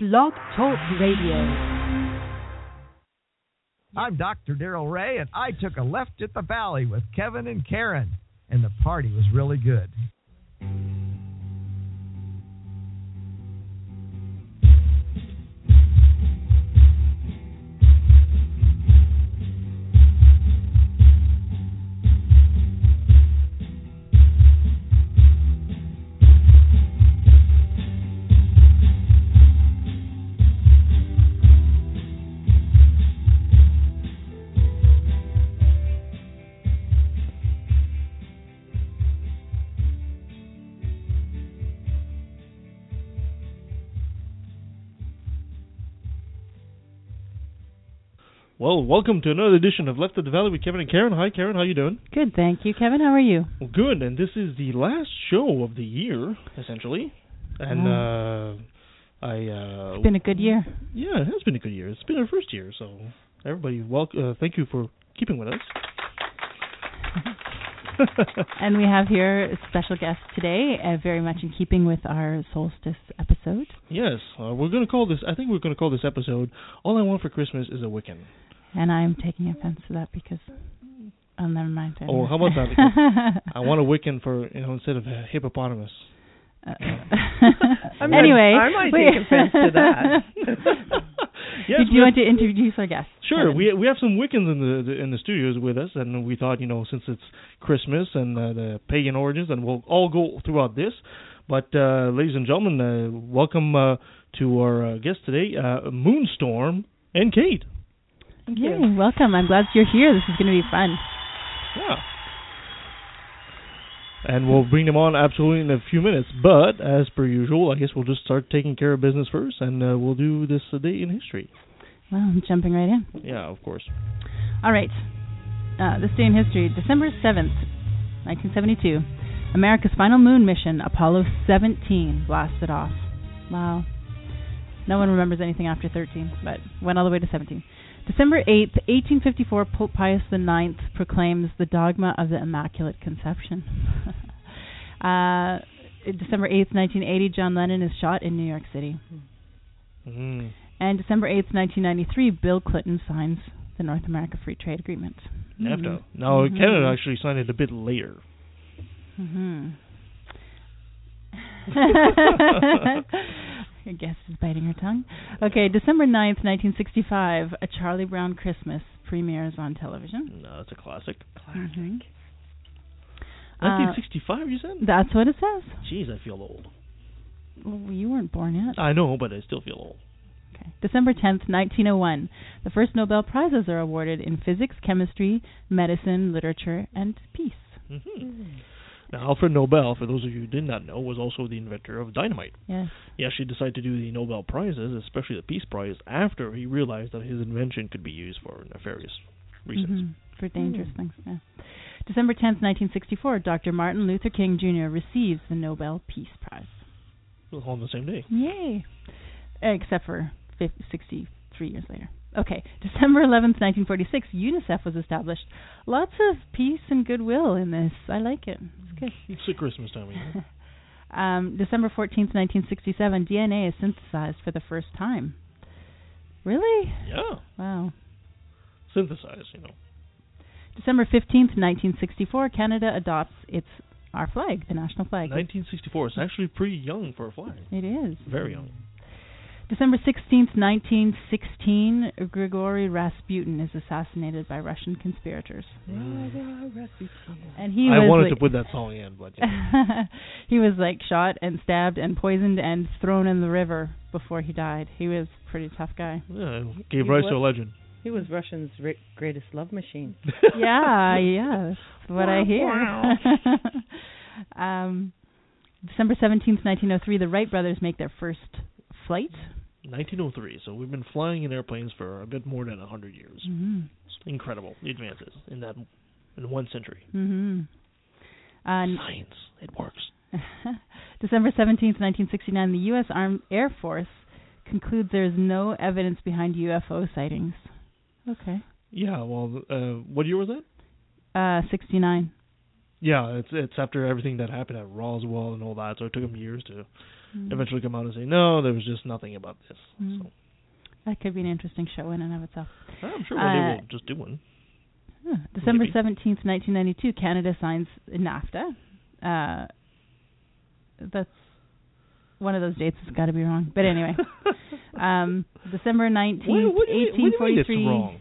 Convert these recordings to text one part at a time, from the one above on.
Blog Talk Radio. I'm Dr. Daryl Ray, and I took a left at the valley with Kevin and Karen, and the party was really good. Well, welcome to another edition of Left of the Valley with Kevin and Karen. Hi, Karen. How are you doing? Good, thank you, Kevin. How are you? Well, good. And this is the last show of the year, essentially. And uh, I. Uh, It's been a good year. yeah, it has been a good year. It's been our first year, so everybody, wel- uh, thank you for keeping with us. And we have here a special guest today, uh, very much in keeping with our solstice episode. yes, uh, we're going to call this. I think we're going to call this episode "All I Want for Christmas Is a Wiccan." And I'm taking offense to that because. Oh, never mind. Oh, how about that? I want a Wiccan for you know instead of a hippopotamus. Uh, I might- anyway, I might we- take offense to that. Yes, Did you have- want to introduce our guest? Sure, Kevin? we we have some Wiccans in the, the in the studios with us, and we thought you know since it's Christmas and uh, the pagan origins, and we'll all go throughout this. But uh, ladies and gentlemen, uh, welcome uh, to our uh, guest today, uh, Moonstorm and Kate. Yay, welcome. I'm glad you're here. This is going to be fun. Yeah. And we'll bring them on absolutely in a few minutes. But as per usual, I guess we'll just start taking care of business first, and uh, we'll do this uh, day in history. Well, I'm jumping right in. Yeah, of course. All right. Uh, this day in history, December 7th, 1972. America's final moon mission, Apollo 17, blasted off. Wow. No one remembers anything after 13, but went all the way to 17. December 8th, 1854, Pope Pius IX proclaims the dogma of the Immaculate Conception. uh, December 8th, 1980, John Lennon is shot in New York City. Mm. And December 8th, 1993, Bill Clinton signs the North America Free Trade Agreement. NAFTA. Now, Mhm. Canada actually signed it a bit later. hmm Your guest is biting her tongue. Okay, December 9th, 1965, A Charlie Brown Christmas premieres on television. No, it's a classic. Mhm. 1965, you said? That's what it says. Jeez, I feel old. Well, you weren't born yet. I know, but I still feel old. Okay. December 10th, 1901. The first Nobel Prizes are awarded in physics, chemistry, medicine, literature, and peace. hmm Now, Alfred Nobel, for those of you who did not know, was also the inventor of dynamite. Yes. He actually decided to do the Nobel Prizes, especially the Peace Prize, after he realized that his invention could be used for nefarious reasons. Mhm, For dangerous things, yeah. December 10th, 1964, Dr. Martin Luther King Jr. receives the Nobel Peace Prize. All on the same day. Yay! Except for 50, 63 years later. Okay, December 11th, 1946, UNICEF was established. Lots of peace and goodwill in this. I like it. It's good. It's the Christmas time. You know? um, December 14th, 1967, DNA is synthesized for the first time. Really? yeah, Wow. synthesized, you know. December 15th, 1964, Canada adopts its our flag, the national flag. 1964. It's actually pretty young for a flag. It is. Very young. December 16th, 1916, Grigory Rasputin is assassinated by Russian conspirators. And he I was wanted like, to put that song in, but yeah. he was like shot and stabbed and poisoned and thrown in the river before he died. He was a pretty tough guy. yeah, gave rise to a legend. He was Russian's ri- greatest love machine. yeah, yeah, that's what I hear. um, December 17th, 1903, the Wright brothers make their first flight. 1903. So we've been flying in airplanes for a bit more than a hundred years. Mm-hmm. It's incredible the advances in that in one century. Mm-hmm. Uh, Science, it works. December 17th, 1969, the U.S. Armed Air Force concludes there is no evidence behind UFO sightings. Okay. Yeah. Well, uh, what year was that? Uh, 69. Yeah, it's it's after everything that happened at Roswell and all that, so it took them years to Mm. eventually come out and say no, there was just nothing about this. Mm. So That could be an interesting show in and of itself. I'm sure one day Uh, we'll just do one. Huh. December seventeenth, nineteen ninety two, Canada signs NAFTA. Uh, that's one of those dates that's got to be wrong. But anyway, um, December nineteenth, what do you mean- what do you mean it's wrong?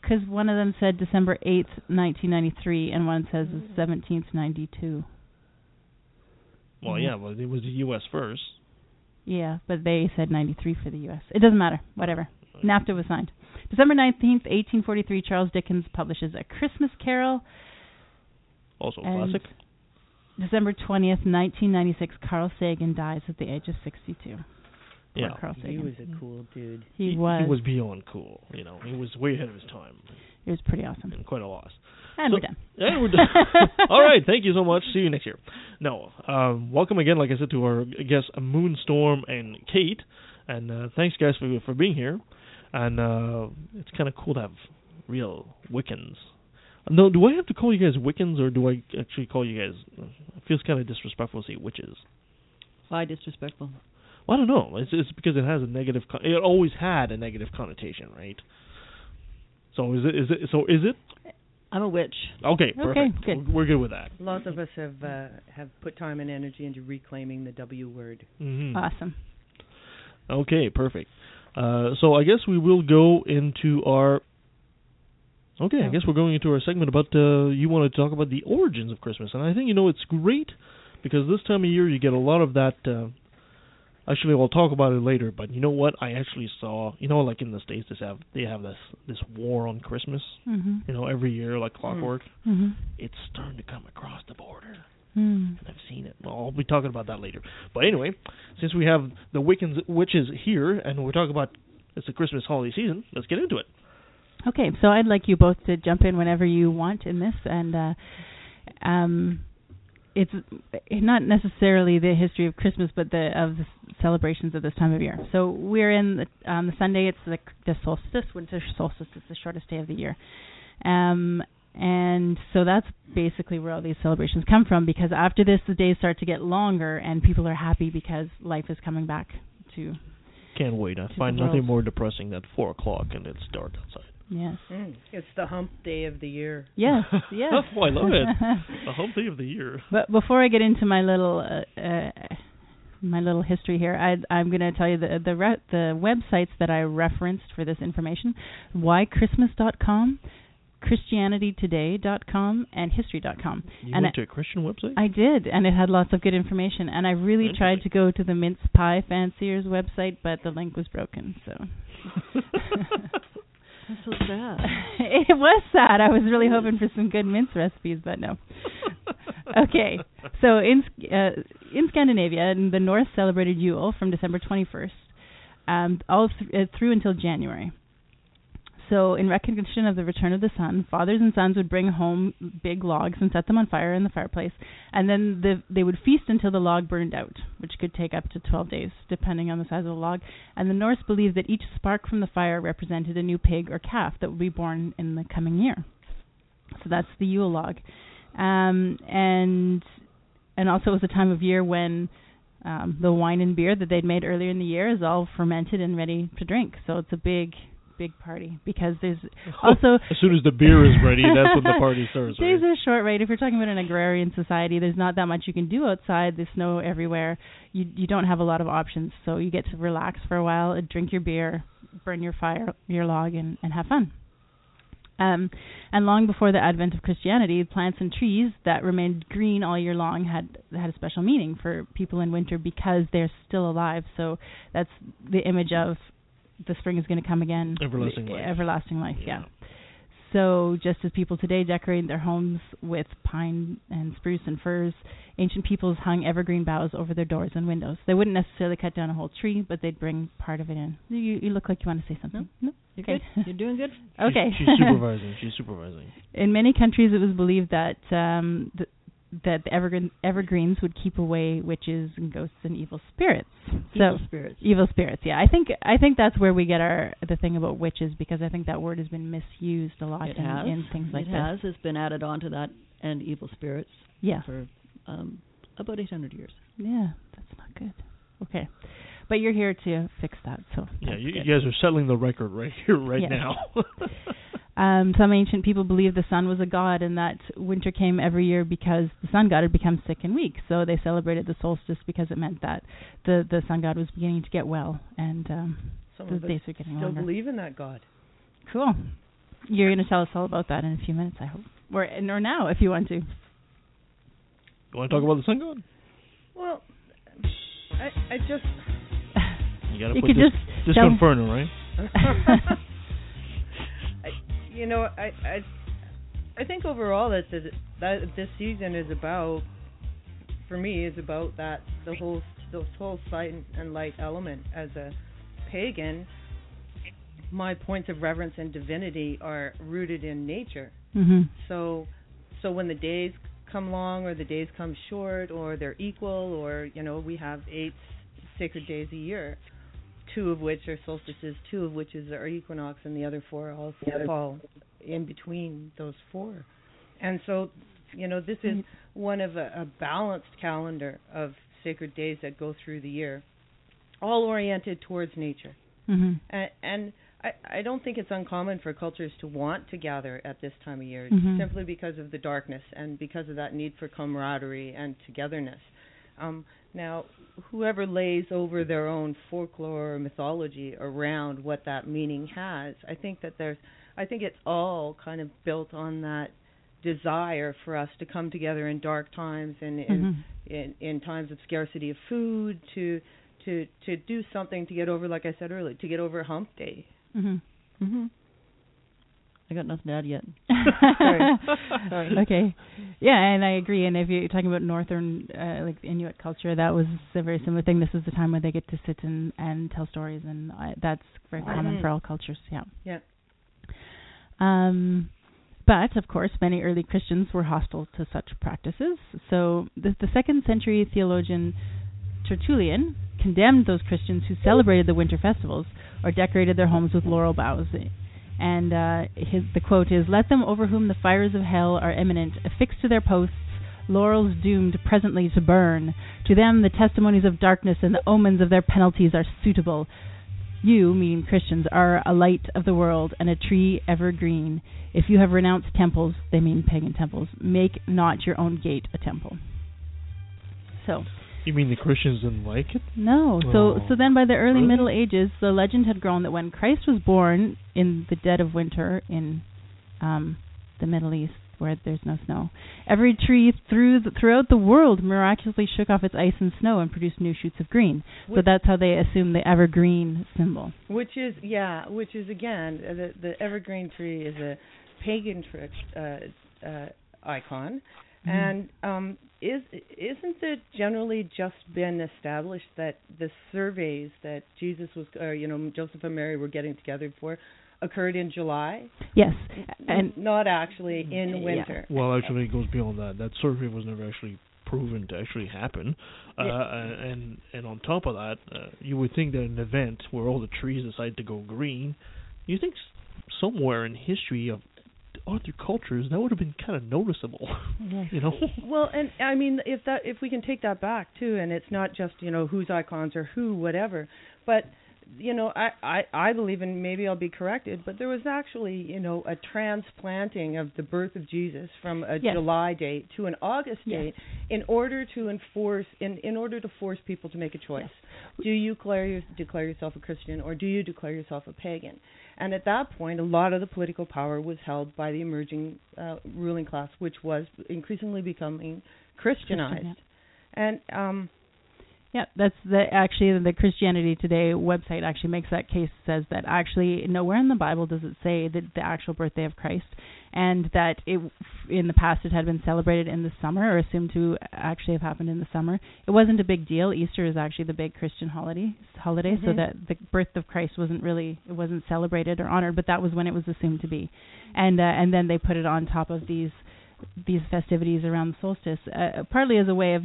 Because one of them said December eighth, nineteen ninety three, and one says the seventeenth, ninety two. Well, Mhm. yeah, well, it was the U.S. first. Yeah, but they said ninety three for the U.S. It doesn't matter. Whatever. NAFTA was signed. December nineteenth, eighteen forty three, Charles Dickens publishes A Christmas Carol. Also a classic. December 20th, 1996, Carl Sagan dies at the age of 62. Poor Yeah. Carl He was a cool dude. He was. He was beyond cool. You know, he was way ahead of his time It was pretty awesome. and quite a loss. And So- we're done. And we're done. All right, thank you so much. See you next year. No, um, welcome again, like I said, to our guests, Moonstorm and Kate. And uh, thanks, guys, for for being here. And uh, it's kind of cool to have real Wiccans. No, do I have to call you guys Wiccans, or do I actually call you guys? It feels kind of disrespectful to say witches. Why disrespectful? Well, I don't know. It's, it's because it has a negative. Con- it always had a negative connotation, right? So is it? Is it? So is it? I'm a witch. Okay, perfect. good. We're good with that. Lots of us have uh, have put time and energy into reclaiming the W word. Mm-hmm. Awesome. Okay, perfect. Uh, so I guess we will go into our. Okay, I guess we're going into our segment about. Uh, you want to talk about the origins of Christmas, and I think you know it's great because this time of year you get a lot of that. Actually, we'll talk about it later. But you know what? I actually saw. You know, like in the states, they have they have this this war on Christmas. Mhm. You know, every year like clockwork. Mhm. It's starting to come across the border. Mm. and I've seen it. Well, I'll be talking about that later. But anyway, since we have the Wiccans witches here, and we're talking about it's the Christmas holiday season, let's get into it. Okay, so I'd like you both to jump in whenever you want in this, and uh, um, it's not necessarily the history of Christmas, but the of the celebrations of this time of year. So we're in the, on the Sunday. It's the, the solstice, winter solstice. It's the shortest day of the year, um, and so that's basically where all these celebrations come from. Because after this, the days start to get longer, and people are happy because life is coming back to Can't wait. I find nothing more depressing than four o'clock and it's dark outside. Yes, Mm. It's the hump day of the year. yes, yes. oh, I love it. the whole day of the year. But before I get into my little uh, uh, my little history here, I, I'm going to tell you the the re- the websites that I referenced for this information: whychristmas.com, christianitytoday.com, and history.com. You And went I- to a Christian website? I did, and it had lots of good information. And I really tried to go to the mince pie fanciers website, but the link was broken. So That's so sad. it was sad. I was really hoping for some good mince recipes, but no. okay, so in uh, in Scandinavia, in the Norse celebrated Yule from December 21st, um, all th- uh, through until January. So, in recognition of the return of the sun, fathers and sons would bring home big logs and set them on fire in the fireplace, and then the, they would feast until the log burned out, which could take up to 12 days, depending on the size of the log. And the Norse believed that each spark from the fire represented a new pig or calf that would be born in the coming year. So that's the Yule log, um, and and also it was a time of year when um, the wine and beer that they'd made earlier in the year is all fermented and ready to drink. So it's a big, big party because there's also as soon as the beer is ready, that's when the party starts. Right? Days are short, right? If you're talking about an agrarian society, there's not that much you can do outside. There's snow everywhere. You you don't have a lot of options, so you get to relax for a while, drink your beer, burn your fire, your log, and and have fun. Um, and long before the advent of Christianity, plants and trees that remained green all year long had had a special meaning for people in winter because they're still alive. So that's the image of the spring is going to come again. Everlasting life. Everlasting life, yeah. So, just as people today decorate their homes with pine and spruce and firs, ancient peoples hung evergreen boughs over their doors and windows. They wouldn't necessarily cut down a whole tree, but they'd bring part of it in. You, you look like you want to say something. No? You're Okay. good. You're doing good. She's- Okay. She's, supervising. She's supervising. In many countries, it was believed that um, th- that the evergreen evergreens would keep away witches and ghosts and evil spirits. Evil so spirits. evil spirits. Yeah, I think I think that's where we get our the thing about witches because I think that word has been misused a lot It in, has. in things like it this. has. It's been added on to that and evil spirits Yeah. for um, about 800 years. Yeah, that's not good. Okay, but you're here to fix that, so Yeah, you, you guys are settling the record right here, right Yes. now. Um, some ancient people believed the sun was a god and that winter came every year because the sun god had become sick and weak. So they celebrated the solstice because it meant that the the sun god was beginning to get well and um, Some the of us days are getting still longer. believe in that God. Cool. You're going to tell us all about that in a few minutes, I hope, or or now if you want to. you want to talk about the sun god? Well, I I just You got to You put could this, just this Inferno, right? I, you know, I, I, I think overall that the, that this season is about, for me, is about that the whole the whole sight and light element. As a pagan, my points of reverence and divinity are rooted in nature. mhm. So, so when the days come long or the days come short or they're equal or you know we have eight sacred days a year, two of which are solstices, two of which is our equinox, and the other four all fall in between those four. And so, you know, this is one of a, a balanced calendar of sacred days that go through the year, all oriented towards nature. Mhm. And, and I, I don't think it's uncommon for cultures to want to gather at this time of year Mhm. simply because of the darkness and because of that need for camaraderie and togetherness. Um, now, whoever lays over their own folklore or mythology around what that meaning has, I think that there's, I think it's all kind of built on that desire for us to come together in dark times and in Mhm. in, in times of scarcity of food to to to do something to get over like I said earlier to get over hump day. Mhm. Mhm. I got nothing to add yet. Sorry. Sorry. Okay. Yeah, and I agree. And if you're talking about northern, uh, like Inuit culture, that was a very similar thing. This is the time where they get to sit and and tell stories, and I, that's very common for all cultures. Yeah. Yeah. Um, but of course, many early Christians were hostile to such practices. So the, the second century theologian Tertullian condemned those Christians who celebrated the winter festivals or decorated their homes with laurel boughs. And uh, his, the quote is, "Let them over whom the fires of hell are imminent affix to their posts laurels doomed presently to burn. To them the testimonies of darkness and the omens of their penalties are suitable. You, meaning Christians, are a light of the world and a tree evergreen. If you have renounced temples, they mean pagan temples, make not your own gate a temple." So, You mean the Christians didn't like it? no. So Oh. so then by the early Really? Middle Ages, the legend had grown that when Christ was born in the dead of winter in um the Middle East where there's no snow, every tree through the, throughout the world miraculously shook off its ice and snow and produced new shoots of green. So that's how they assume the evergreen symbol. Which is yeah, which is again uh, the the evergreen tree is a pagan trick uh, uh, icon, Mhm. and um, is isn't it generally just been established that the surveys that Jesus was or you know Joseph and Mary were getting together for occurred in July, Yes, and not actually in Yeah. winter. Well, actually, it goes beyond that. That survey was never actually proven to actually happen. Uh, Yeah. and and on top of that, uh, you would think that an event where all the trees decide to go green, you think somewhere in history of other cultures that would have been kind of noticeable. you know. Well, and I mean, if that if we can take that back too, and it's not just you know whose icons or who whatever, but you know, I I I believe, and maybe I'll be corrected, but there was actually you know a transplanting of the birth of Jesus from a Yes. July date to an August Yes. date in order to enforce in in order to force people to make a choice. Do you declare declare yourself a Christian or do you declare yourself a pagan? And at that point, a lot of the political power was held by the emerging uh, ruling class, which was increasingly becoming Christianized. Christian, And um, Yeah, that's the actually the Christianity Today website actually makes that case says that actually nowhere in the Bible does it say that the actual birthday of Christ and that it in the past it had been celebrated in the summer or assumed to actually have happened in the summer. It wasn't a big deal. Easter is actually the big Christian holiday holiday so Mhm. that the birth of Christ wasn't really it wasn't celebrated or honored, but that was when it was assumed to be. And uh, and then they put it on top of these these festivities around the solstice, uh, partly as a way of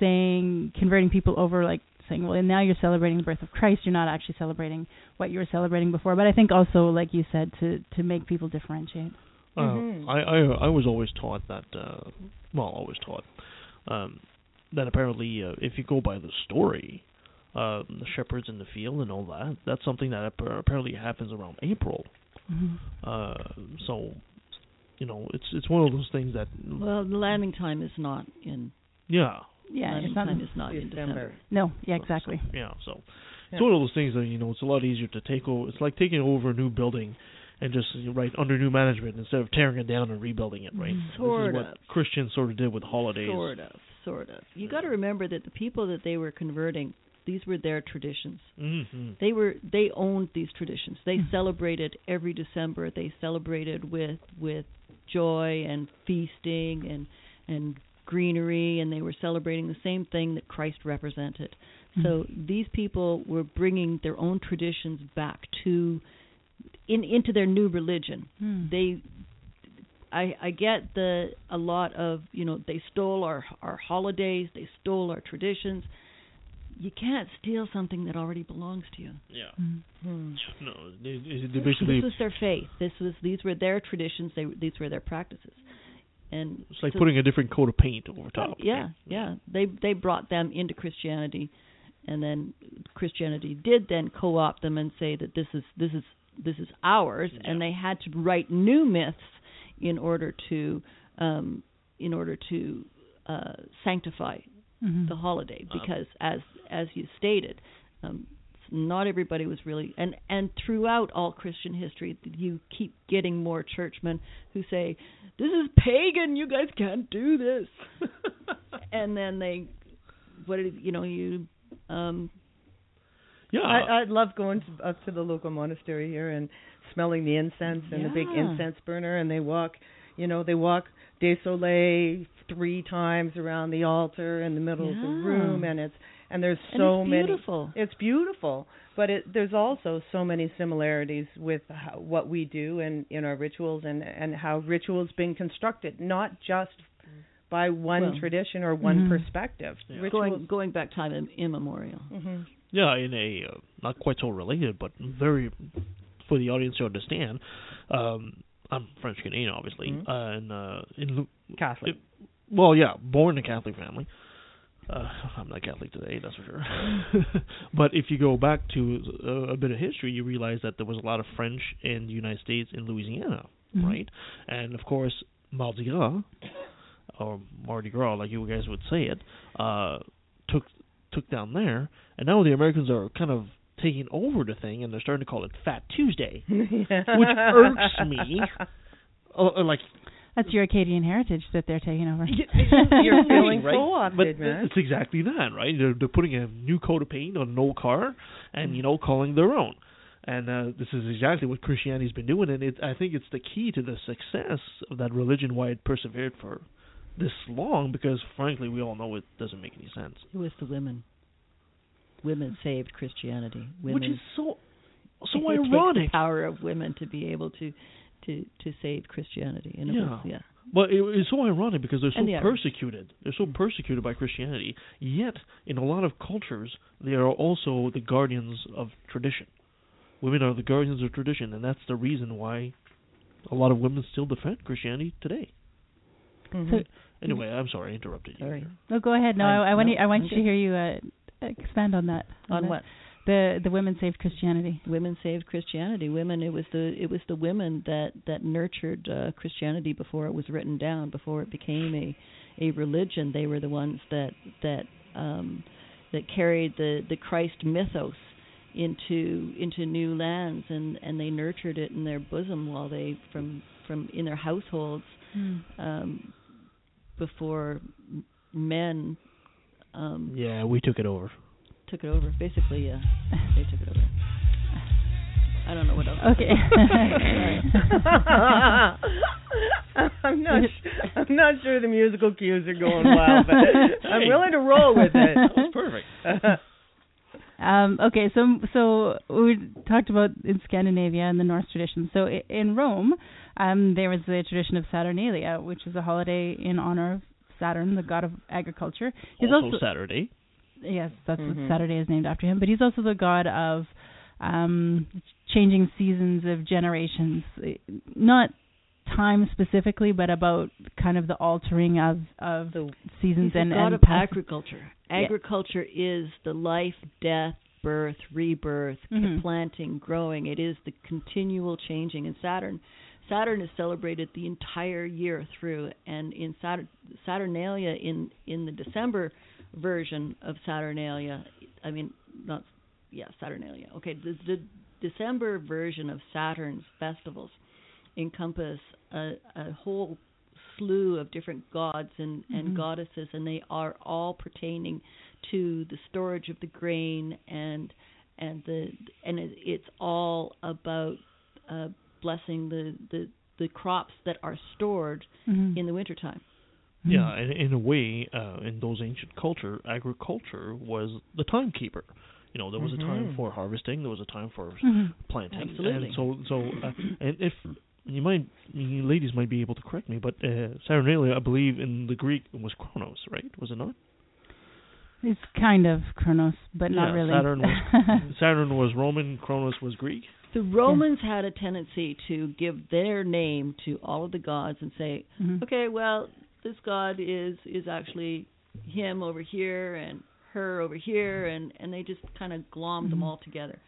saying converting people over, like saying, well, now you're celebrating the birth of Christ. You're not actually celebrating what you were celebrating before. But I think also, like you said, to to make people differentiate. Uh, Mhm. I, I I was always taught that. Uh, well, always taught. Um, then apparently, uh, if you go by the story, uh, the shepherds in the field and all that, that's something that appa- apparently happens around April. Mhm. Uh, so, you know, it's it's one of those things that, Well, the lambing time is not in. yeah, Yeah, lambing it's not. time is not in December. December. No, yeah, exactly. yeah. So, Yeah. it's one of those things that you know, it's a lot easier to take over. It's like taking over a new building. And just right under new management instead of tearing it down and rebuilding it, right? Mhm. This Sort is what of. Christians sort of did with holidays. Sort of, sort of. You got to remember that the people that they were converting, these were their traditions. Mm-hmm. They were they owned these traditions. They Mhm. celebrated every December. They celebrated with with joy and feasting and and greenery, and they were celebrating the same thing that Christ represented. So these people were bringing their own traditions back to in into their new religion. Hmm. They I I get the a lot of, you know, they stole our our holidays, they stole our traditions. You can't steal something that already belongs to you. Yeah. Mhm. Hmm. No, they, they, they This was their faith. This was these were their traditions. They these were their practices, and it's like so- putting a different coat of paint over top. Yeah, yeah. They they brought them into Christianity, and then Christianity did then co-opt them and say that this is this is this is ours, and they had to write new myths in order to um, in order to uh, sanctify Mhm. the holiday Um, because as as you stated um not everybody was really and and throughout all christian history you keep getting more churchmen who say this is pagan you guys can't do this and then they what did you know you um yeah. I, I'd love going to, up to the local monastery here and smelling the incense and the big incense burner, and they walk, you know, they walk deosil three times around the altar in the middle of the room, and it's and there's and so it's many. beautiful It's beautiful, but it, there's also so many similarities with how, what we do and in our rituals and and how rituals have been constructed, not just by one Well, tradition or one Mhm. perspective. Yeah. Rituals. going going back time im- immemorial hmm Yeah, in a uh, not quite so related, but very for the audience to understand. Um, I'm French Canadian, obviously, Mhm. uh, and uh, in Catholic. it- well, yeah, born in a Catholic family. Uh, I'm not Catholic today, that's for sure. but if you go back to uh, a bit of history, you realize that there was a lot of French in the United States in Louisiana, Mhm. right? And of course, Mardi Gras, or Mardi Gras, like you guys would say it, uh, took took down there, and now the Americans are kind of taking over the thing, and they're starting to call it Fat Tuesday, which irks me. Uh, uh, like That's your Acadian heritage that they're taking over. You're feeling right? co-opted, but man. it's exactly that, right? They're they're putting a new coat of paint on an old car, and you know, calling their own. And uh, this is exactly what Christianity's been doing, and it, I think it's the key to the success of that religion. Why it persevered for this long, because frankly, we all know it doesn't make any sense. it was the women women saved christianity women Which is so so it takes ironic. the power of women to be able to to to save Christianity. And it was, Yeah. yeah. But it, it's so ironic because they're so the Irish. persecuted. They're so persecuted by Christianity. Yet, in a lot of cultures, they are also the guardians of tradition. Women are the guardians of tradition, and that's the reason why a lot of women still defend Christianity today. Mhm. So- Anyway, I'm sorry I interrupted you. Sorry. No, go ahead. No, I- I, I want no, you, I want you okay. to hear you uh, expand on that. On that. what? The the women saved Christianity. Women saved Christianity. Women. It was the it was the women that that nurtured uh, Christianity before it was written down, before it became a a religion. They were the ones that that um, that carried the the Christ mythos into into new lands, and and they nurtured it in their bosom while they from from in their households um, before men um, Yeah, we took it over. took it over. Basically, yeah, they took it over. I don't know what else. Okay. I'm not. Sh- I'm not sure the musical cues are going well, but I'm willing to roll with it. That was perfect. Um, okay, so so we talked about in Scandinavia and the Norse tradition. So in Rome, um, there was the tradition of Saturnalia, which is a holiday in honor of Saturn, the god of agriculture. He's also, also Saturday. yes, that's Mhm. what Saturday is named after him. But he's also the god of um, changing seasons of generations, not time specifically, but about kind of the altering of of The seasons and god and of past- agriculture. Yeah. Agriculture is the life, death, birth, rebirth, Mhm. the planting, growing. It is the continual changing. And Saturn, Saturn is celebrated the entire year through. And in Saturn, Saturnalia, in in the December version of Saturnalia, I mean not yeah Saturnalia. Okay, the, the December version of Saturn's festivals encompass a, a whole slew of different gods and, and Mhm. goddesses, and they are all pertaining to the storage of the grain and and the and it, it's all about uh, blessing the, the the crops that are stored Mhm. in the wintertime. Yeah, and in a way, uh, in those ancient culture, agriculture was the timekeeper. You know, there was a time for harvesting, there was a time for Mhm. planting, Absolutely. and so so. Uh, and if you might, you ladies might be able to correct me, but uh, Saturnalia, I believe in the Greek was Chronos, right? Was it not? It's kind of Chronos, but not really. Saturn was Saturn was Roman, Chronos was Greek. The Romans had a tendency to give their name to all of the gods and say, Mhm. okay, well, this god is is actually him over here and her over here, and and they just kind of glommed them Mhm. all together,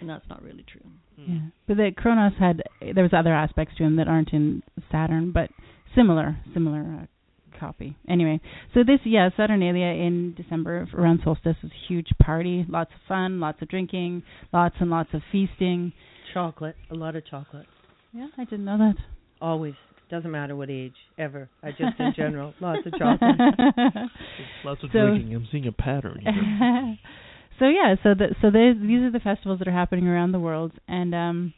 and that's not really true. Yeah, but the Kronos had there was other aspects to him that aren't in Saturn, but similar, similar uh, copy. Anyway, so this yeah, Saturnalia in December around solstice is a huge party, lots of fun, lots of drinking, lots and lots of feasting. chocolate, a lot of chocolate. Yeah, I didn't know that. Always. Doesn't matter what age, ever. I just in general, lots of chocolate. Lots of So- drinking. I'm seeing a pattern here. so yeah, so the so the, these are the festivals that are happening around the world, and um,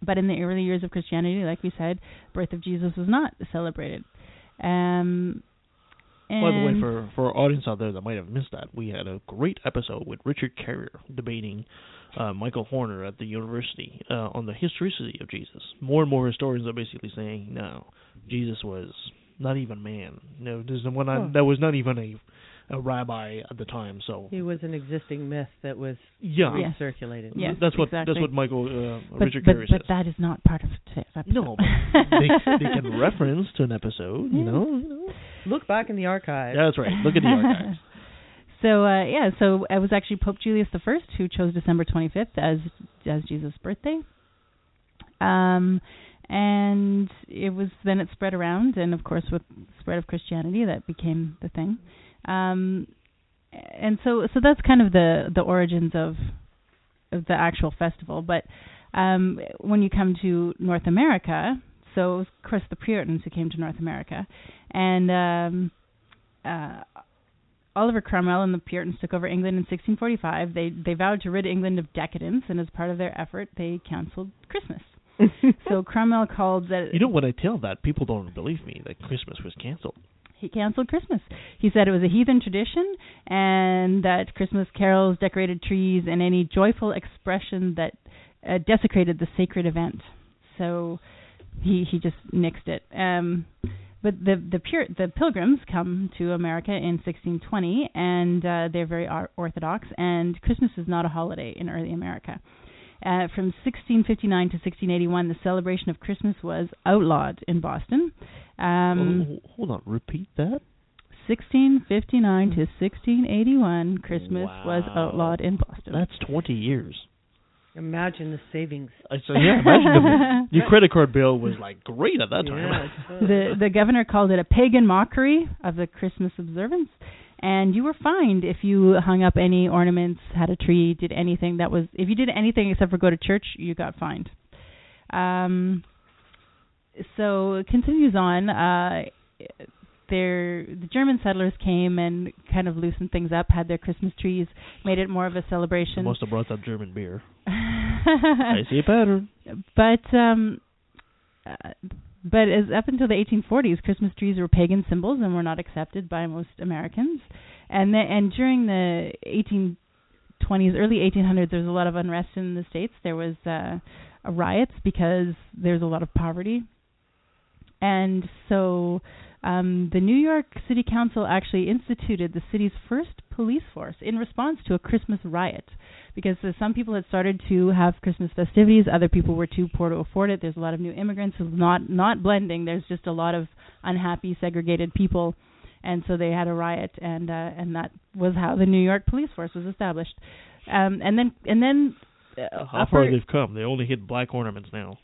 but in the early years of Christianity, like we said, birth of Jesus was not celebrated. Um, and By the way, for for our audience out there that might have missed that, we had a great episode with Richard Carrier debating uh, Michael Horner at the university uh, on the historicity of Jesus. More and more historians are basically saying, no, Jesus was not even man. No, there's one Oh. that was not even a a rabbi at the time. So He was an existing myth that was yeah, Yeah. recirculated. Yes, that's what exactly. that's what Michael uh, but, Richard but, Carrier but says. that is not part of today's episode. No, but they they can reference to an episode, you know. You know. Look back in the archive. That's right. Look at the archives. So uh, yeah, so it was actually Pope Julius the First who chose December 25th as as Jesus' birthday. Um, and it was then it spread around, and of course with spread of Christianity, that became the thing. Um, and so so that's kind of the the origins of of the actual festival. But um, when you come to North America, so of course the Puritans who came to North America, and um, uh, Oliver Cromwell and the Puritans took over England in 1645. They they vowed to rid England of decadence, and as part of their effort, they canceled Christmas. so Cromwell called that You know, when I tell that, people don't believe me that Christmas was canceled. He canceled Christmas. He said it was a heathen tradition, and that Christmas carols, decorated trees, and any joyful expression that uh, desecrated the sacred event. So he he just nixed it. Um, but the the pure the pilgrims come to America in 1620, and uh, they're very orthodox. And Christmas is not a holiday in early America. Uh, from 1659 to 1681, the celebration of Christmas was outlawed in Boston. Um, oh, hold on, repeat that. 1659 to 1681, Christmas was outlawed in Boston. That's 20 years. Imagine the savings. I said, yeah, imagine the, your credit card bill was like great at that time. Yeah, the the governor called it a pagan mockery of the Christmas observance, and you were fined if you hung up any ornaments, had a tree, did anything that was if you did anything except for go to church, you got fined. Um, so it continues on. Uh, there, the German settlers came and kind of loosened things up, had their Christmas trees, made it more of a They celebration. must have brought that German beer. I see a pattern. but um uh, but as up until the 1840s christmas trees were pagan symbols and were not accepted by most americans. And the, and during the 1820s early 1800s there was a lot of unrest in the states. There was uh riots because there's a lot of poverty. And so um, the New York City Council actually instituted the city's first police force in response to a Christmas riot because uh, some people had started to have Christmas festivities, other people were too poor to afford it. There's a lot of new immigrants, so not not blending. There's just a lot of unhappy, segregated people, and so they had a riot, and uh, and that was how the New York police force was established. Um, and then and then uh, How upper, far they've come. They only hit black ornaments now.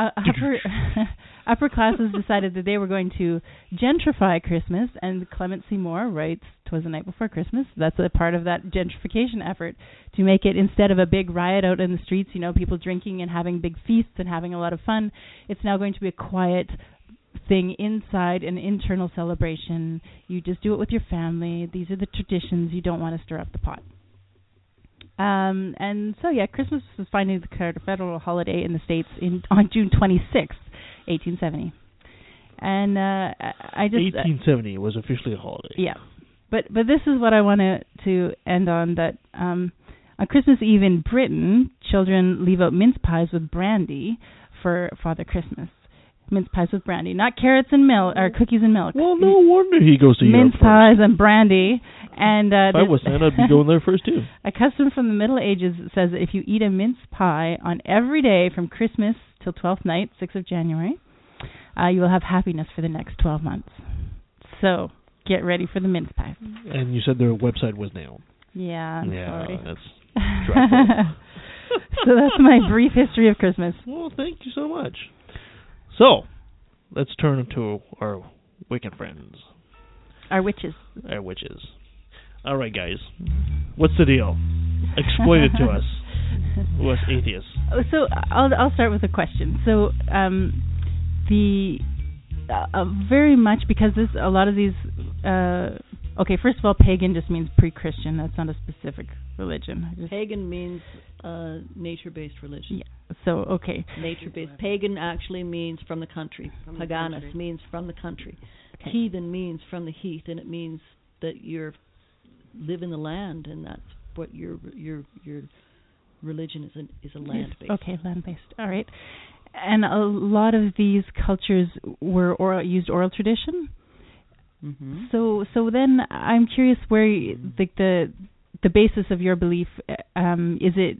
Uh, upper upper classes decided that they were going to gentrify Christmas, and Clement C. Moore writes "Twas the night before Christmas." That's a part of that gentrification effort to make it instead of a big riot out in the streets, you know, people drinking and having big feasts and having a lot of fun. It's now going to be a quiet thing inside an internal celebration. You just do it with your family. These are the traditions. You don't want to stir up the pot. Um, and so yeah, Christmas was finally declared a federal holiday in the states in on June 26, 1870. And uh, I just uh, 1870 was officially a holiday. yeah, but but this is what I wanted to to end on that um, on Christmas Eve in Britain, children leave out mince pies with brandy for Father Christmas. Mince pies with brandy, not carrots and milk or cookies and milk. Well, no wonder he goes to mince Europe first. pies and brandy. And uh, If I was Santa, I'd be going there first too. a custom from the Middle Ages says that if you eat a mince pie on every day from Christmas till Twelfth night, 6th of January, uh, you will have happiness for the next 12 months. So get ready for the mince pie. And you said their website was down. Yeah, I'm yeah, sorry. that's so that's my brief history of Christmas. well. Thank you so much. So, let's turn to our wicked friends, Our witches. our witches. All right, guys, what's the deal? Explain it to us, us atheists. Oh, so I'll I'll start with a question. So um, the uh, uh, very much because this a lot of these uh, okay. First of all, pagan just means pre-Christian. That's not a specific religion. Just- Pagan means uh, nature-based religion. Yeah. So okay. Nature-based. Pagan actually means from the country. From the Paganus country. means from the country. Okay. Heathen means from the heath, and it means that you're live in the land, and that's what your your your religion is. A, is a land-based. Okay, land-based. All right. And a lot of these cultures were oral, used oral tradition. Mm-hmm. So so then I'm curious where y- the the the basis of your belief uh, um is it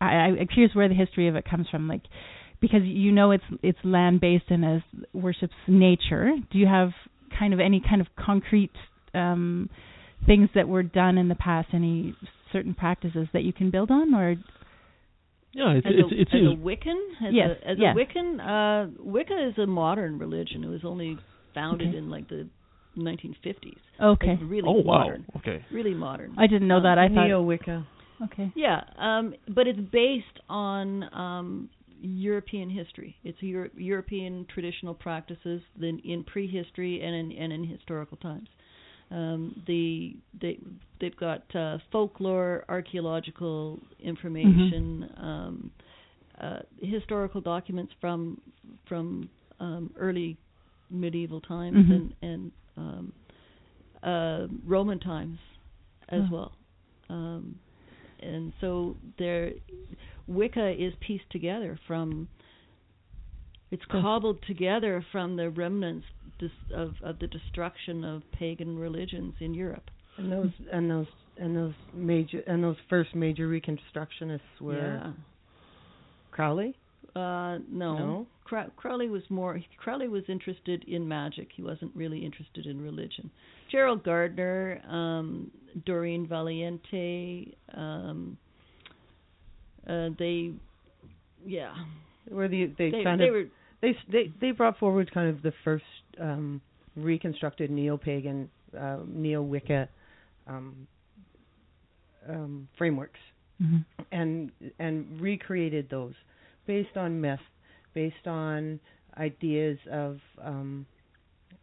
I I'm curious where the history of it comes from like because you know it's it's land based and as worships nature do you have kind of any kind of concrete um things that were done in the past any certain practices that you can build on or Yeah, it's as it's a, it's, as a Wiccan, as Yes, a, as yeah. a Wiccan, uh, Wicca is a modern religion. It was only founded Okay. in like the 1950s. okay Like, really oh wow, modern. okay. Really modern. I didn't know Um, that I thought Neo Wicca. okay Yeah, um, but it's based on um, European history. It's Euro- European traditional practices then in prehistory and in, and in historical times. Um, the they they've got uh, folklore, archaeological information, um, uh, historical documents from from um, early medieval times Mhm. and and um, uh, Roman times as Oh. well. Um, and so there, Wicca is pieced together from. It's cobbled together from the remnants dis- of of the destruction of pagan religions in Europe. And those and those and those major and those first major reconstructionists were Yeah. Crowley. Uh, no. No? Crow- Crowley was more. Crowley was interested in magic. He wasn't really interested in religion. Gerald Gardner, um, Doreen Valiente, um, uh, they, yeah, Were the they, they, kind they of were. they they they brought forward kind of the first um, reconstructed neo-pagan, uh, neo-Wicca um, um, frameworks, hmm and and recreated those based on myth, based on ideas of um,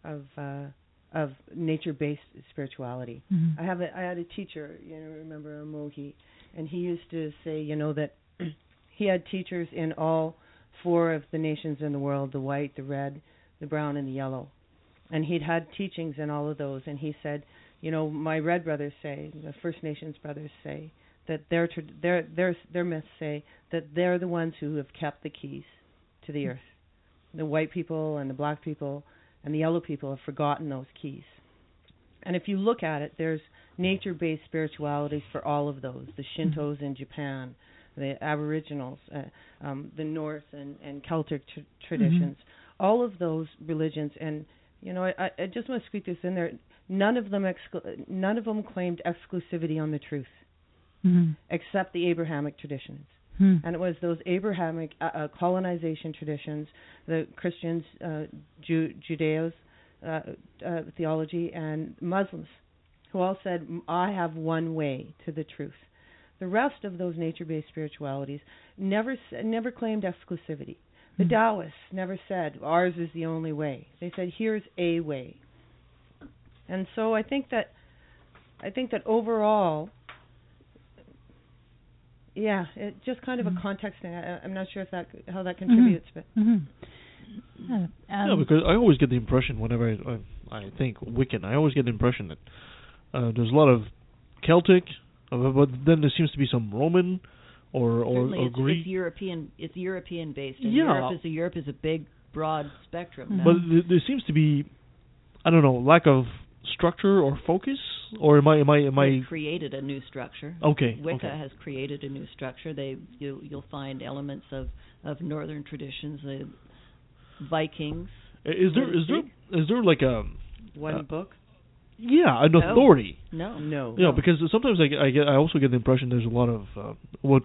of uh, of nature-based spirituality. hmm I have a I had a teacher, you know, remember a Mohi, and he used to say, you know, that he had teachers in all four of the nations in the world, the white, the red, the brown and the yellow. And he'd had teachings in all of those and he said, you know, my red brothers say, the First Nations brothers say that their their their their myths say that they're the ones who have kept the keys to the earth. The white people and the black people and the yellow people have forgotten those keys. And if you look at it, there's nature-based spiritualities for all of those. The Mm-hmm. Shintos in Japan, the Aboriginals, uh, um, the Norse and, and Celtic tr- traditions, Mm-hmm. all of those religions. And you know, I, I- I just want to squeak this in there. None of them exclu- none of them claimed exclusivity on the truth, Mhm. except the Abrahamic traditions. Hmm. And it was those Abrahamic uh, uh, colonization traditions, the Christians, uh, Ju- Judeos, uh, uh, theology, and Muslims, who all said, "I have one way to the truth." The rest of those nature-based spiritualities never never claimed exclusivity. The Hmm. Taoists never said ours is the only way. They said here's a way. And so I think that I think that overall yeah, it just kind of a Mhm. context thing. I, I'm not sure if that how that Mm-hmm. contributes, but Mhm. Yeah, um, yeah, because I always get the impression whenever I I, I think Wiccan, I always get the impression that uh, there's a lot of Celtic, uh, but then there seems to be some Roman or or, Certainly or it's, Greek. it's European. It's European based. And Yeah. Europe is a Europe is a big, broad spectrum. Now. But th- there seems to be, I don't know, lack of structure or focus, or am I am I am They've I created a new structure. okay? Wicca okay. has created a new structure. They you you'll find elements of of northern traditions, the Vikings. Is there so to is there is there like a one Uh, book? yeah an No. authority? No, No. You know, because sometimes I get, I get I also get the impression there's a lot of uh, what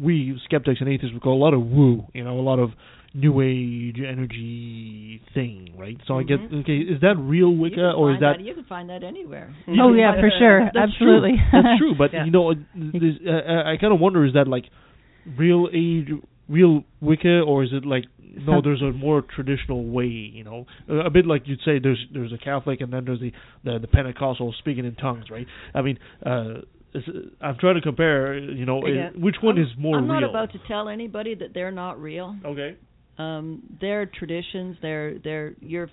we skeptics and atheists would call a lot of woo, you know, a lot of new age energy thing, right? So I get okay, is that real Wicca or is find that you can find that anywhere. Oh yeah, for sure, That's absolutely. True. That's true, but Yeah. you know, this, uh, I kind of wonder: is that like real age, real Wicca, or is it like no? There's a more traditional way, you know, a, a bit like you'd say there's there's a Catholic and then there's the the, the Pentecostal speaking in tongues, right? I mean, uh, I'm trying to compare, you know, Yeah. uh, which one I'm, is more I'm real? not about to tell anybody that they're not real. okay. Um their traditions their their your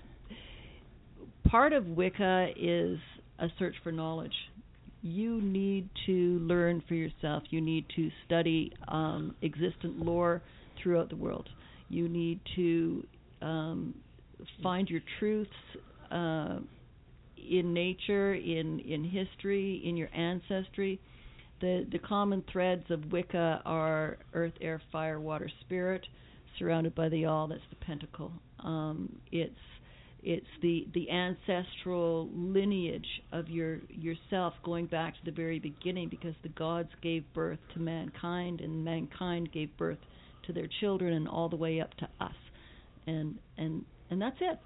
part of wicca is a search for knowledge. You need to learn for yourself. You need to study um existent lore throughout the world. You need to um find your truths uh in nature in in history in your ancestry. The the common threads of wicca are earth air fire water spirit surrounded by the all that's the pentacle. Um it's it's the the ancestral lineage of your yourself going back to the very beginning because the gods gave birth to mankind and mankind gave birth to their children and all the way up to us. And and and that's it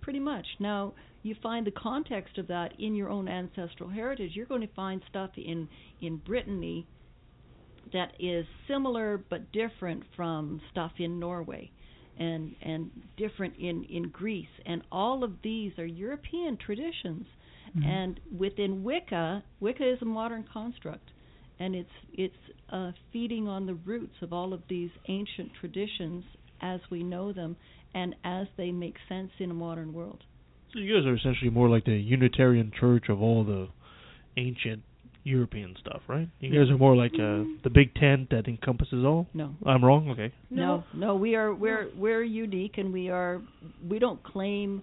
pretty much. Now you find the context of that in your own ancestral heritage. You're going to find stuff in in brittany that is similar but different from stuff in Norway and and different in in Greece. And all of these are European traditions. Mhm. and within Wicca Wicca is a modern construct. And it's it's uh, feeding on the roots of all of these ancient traditions as we know them and as they make sense in a modern world. So you guys are essentially more like the Unitarian Church of all the ancient European stuff, right? You guys are more like uh, the big tent that encompasses all. no I'm wrong. Okay. No, no, we are we're we're unique, and we are we don't claim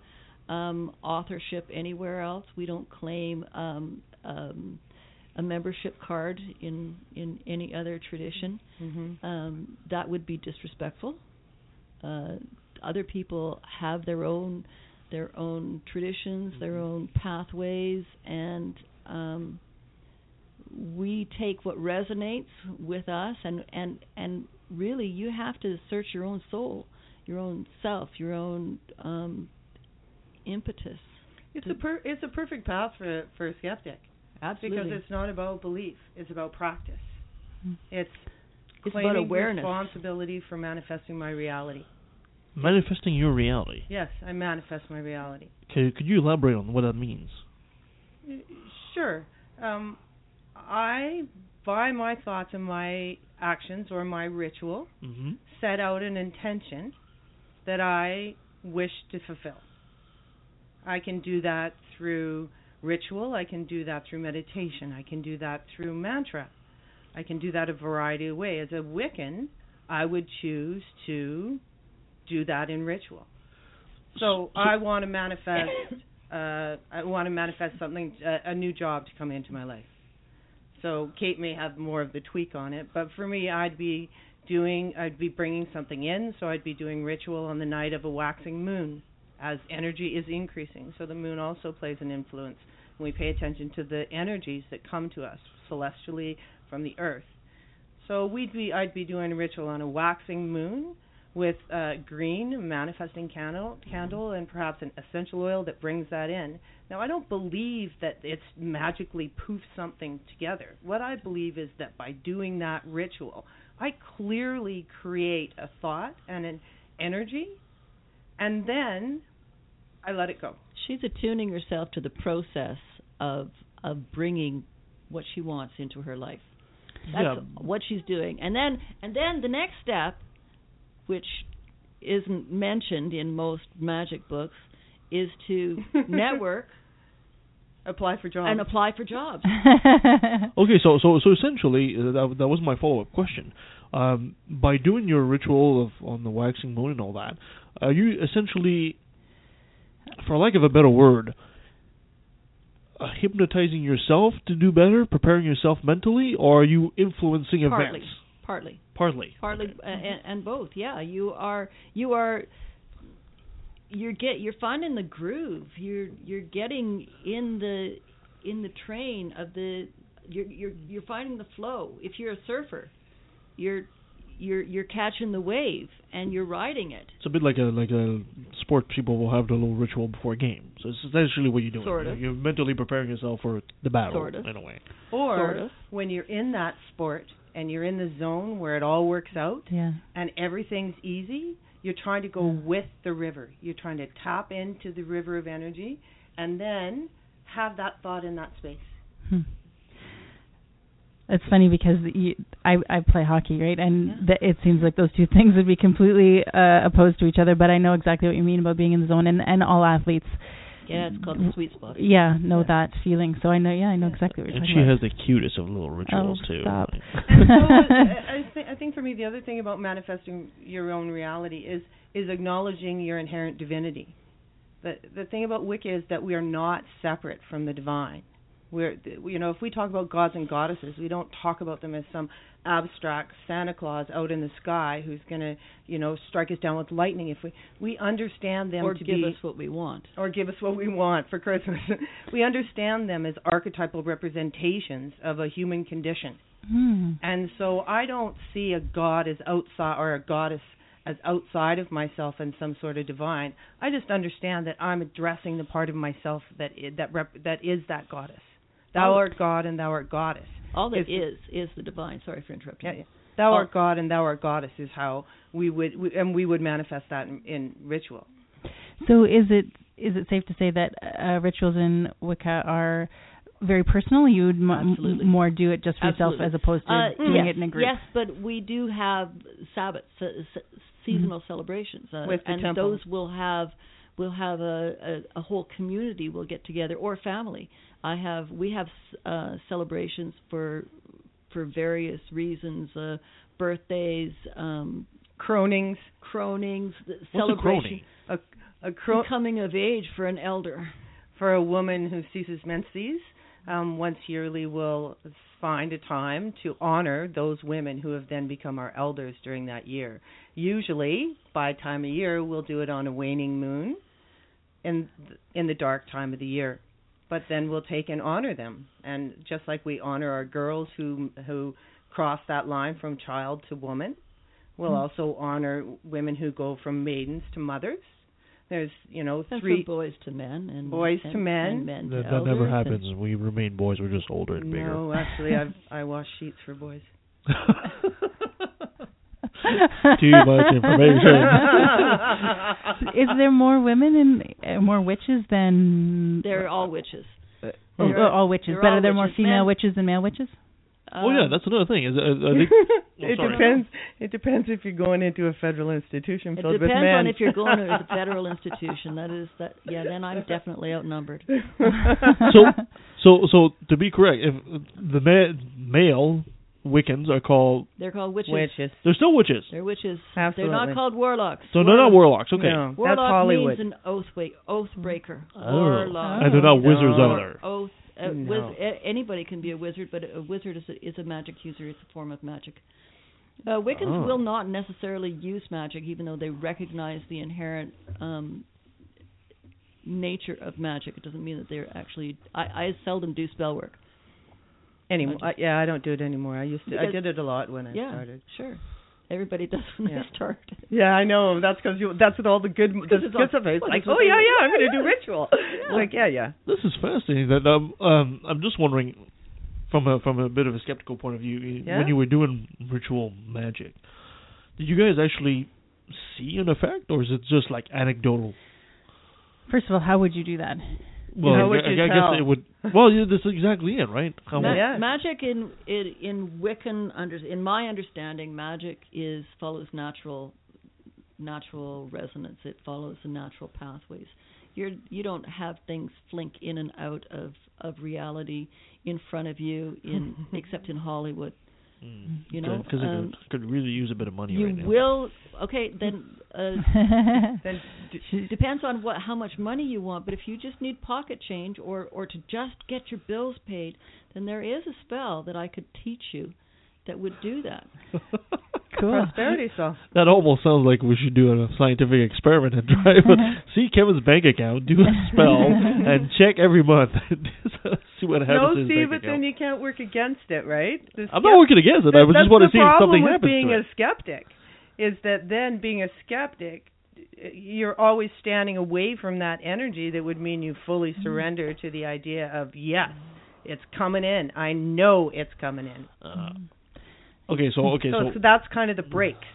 um, authorship anywhere else. We don't claim um, um, a membership card in in any other tradition. Mm-hmm. Um, that would be disrespectful. Uh, other people have their own their own traditions, their own pathways, and um, we take what resonates with us, and and and really, you have to search your own soul, your own self, your own um, impetus. It's a per- it's a perfect path for for a skeptic Absolutely, because it's not about belief; it's about practice. Mm. It's It's about awareness. responsibility for manifesting my reality. Manifesting your reality. Yes, I manifest my reality. Okay, could you elaborate on what that means? Sure. Um, I, by my thoughts and my actions or my ritual, Mm-hmm. set out an intention that I wish to fulfill. I can do that through ritual, I can do that through meditation, I can do that through mantra. I can do that a variety of ways. As a Wiccan, I would choose to do that in ritual. So, I want to manifest uh, I want to manifest something, a, a new job to come into my life. So Kate may have more of the tweak on it, but for me, I'd be doing, I'd be bringing something in. So I'd be doing ritual on the night of a waxing moon, as energy is increasing. So the moon also plays an influence. And we pay attention to the energies that come to us celestially from the earth. So we'd be, I'd be doing a ritual on a waxing moon with uh, green manifesting candle, candle, and perhaps an essential oil that brings that in. Now, I don't believe that it's magically poof something together. What I believe is that by doing that ritual, I clearly create a thought and an energy, and then I let it go. She's attuning herself to the process of of bringing what she wants into her life. That's Yeah. what she's doing. And then and then the next step, which isn't mentioned in most magic books, is to network Apply for jobs. and apply for jobs. Okay, so so so essentially, uh, that that was my follow up question. Um, by doing your ritual of on the waxing moon and all that, are you essentially, for lack of a better word, uh, hypnotizing yourself to do better, preparing yourself mentally, or are you influencing Partly. events? Partly. Partly. partly Okay. uh, and, and both yeah you are you are you're get you're finding the groove you're you're getting in the in the train of the you're you're you're finding the flow if you're a surfer you're you're you're catching the wave and you're riding it It's a bit like a like a sport people will have the little ritual before a game. So it's essentially what you're doing. Sort of. You're mentally preparing yourself for the battle Sort of. in a way. or sort of. when you're in that sport and you're in the zone where it all works out yeah. and everything's easy, you're trying to go with the river. You're trying to tap into the river of energy and then have that thought in that space. Hmm. It's funny because you, I I play hockey, right? And Yeah. th- it seems like those two things would be completely uh, opposed to each other. But I know exactly what you mean about being in the zone, and and all athletes, yeah it's called the mm-hmm. sweet spot yeah, know Yeah. that feeling. So I know, yeah, I know exactly what you're And talking she has the cutest of little rituals Oh, too. stop. And so I, I, th- I think for me, the other thing about manifesting your own reality is is acknowledging your inherent divinity. The the thing about Wicca is that we are not separate from the divine. We're you know if we talk about gods and goddesses, we don't talk about them as some abstract Santa Claus out in the sky who's going to you know strike us down with lightning. If we we understand them or to give be us what we want or give us what we want for Christmas. we understand them as archetypal representations of a human condition. Hmm. And so I don't see a god as outside or a goddess as outside of myself and some sort of divine. I just understand that I'm addressing the part of myself that that rep- that is that goddess. Thou Oh. art God and thou art goddess. all that Is- is is the divine sorry for interrupting Yeah, yeah. Thou Oh. art God and thou art goddess is how we would we, and we would manifest that in, in ritual. So is it is it safe to say that uh, rituals in Wicca are very personal? You would m- more do it just for yourself as opposed to Uh, doing yes, it in a group. Yes, but we do have Sabbath se- se- seasonal celebrations, uh, With the and temple. those will have will have a, a a whole community will get together or family. I have we have uh, celebrations for for various reasons, uh, birthdays, um, Cronings, cronings, the What's a celebration, crony? a cro- coming of age for an elder. for a woman who ceases menses, um, once yearly we'll find a time to honor those women who have then become our elders during that year. Usually, by time of year, we'll do it on a waning moon, in th- in the dark time of the year. But then we'll take and honor them, and just like we honor our girls who who cross that line from child to woman, we'll Hmm. also honor women who go from maidens to mothers. There's you know And three from boys to men and Boys and, to men. and men to That, that never elders and- happens. We remain boys. We're just older and bigger. No, actually, I've I wash sheets for boys. Too much information. is there more women and uh, more witches than They're all witches. oh, they're- oh, all witches? they're But are there more female Men- witches than male witches? oh yeah, that's another thing. Is uh, I think it depends. It depends if you're going into a federal institution It filled with depends on if you're going to a federal institution. That is that. Yeah, then I'm definitely outnumbered. so so so to be correct, if the ma- male Wiccans are called. They're called witches. Witches. They're still witches. They're witches. Absolutely. They're not called warlocks. So they're not warlocks. Okay. No, that's Warlock Hollywood. means an oath wa- oath breaker. Oh. Warlock. And they're not wizards No. either. Oath. Uh, No. wiz- a- anybody can be a wizard, but a wizard is a, is a magic user. It's a form of magic. Uh, Wiccans Oh. will not necessarily use magic, even though they recognize the inherent um, nature of magic. It doesn't mean that they're actually. I, I seldom do spell work. Anymore. I yeah, I don't do it anymore. I used to. I did it a lot when I yeah, started. sure. Everybody does when Yeah. they start. Yeah, I know. That's because you. That's what all the good. The Because it's all- good stuff is. well, Like, oh yeah, yeah, I'm going to do ritual. Like, yeah, yeah. This is fascinating. That um, um, I'm just wondering, from a from a bit of a skeptical point of view, Yeah? when you were doing ritual magic, did you guys actually see an effect, or is it just like anecdotal? First of all, how would you do that? Well, How I, would I- you I tell? guess it would. Well, yeah, that's exactly it, right? How Ma- Yeah. Magic in in in Wiccan under in my understanding, magic is follows natural natural resonance. It follows the natural pathways. You're you don't have things flink in and out of of reality in front of you in except in Hollywood. Mm. You know, because I um, could, could really use a bit of money you right now. will okay then. Uh, Then depends on what how much money you want but if you just need pocket change or or to just get your bills paid then there is a spell that I could teach you that would do that Cool. prosperity stuff. That almost sounds like we should do a scientific experiment and try to see Kevin's bank account, do a spell, and check every month. see what happens No, to his see, bank but account. then you can't work against it, right? The I'm not working against it. I was just want to the see if problem something with happens being to a skeptic is that then being a skeptic you're always standing away from that energy that would mean you fully Mm-hmm. surrender to the idea of yes it's coming in i know it's coming in Uh, okay, so okay, so, so it's- that's kind of the breaks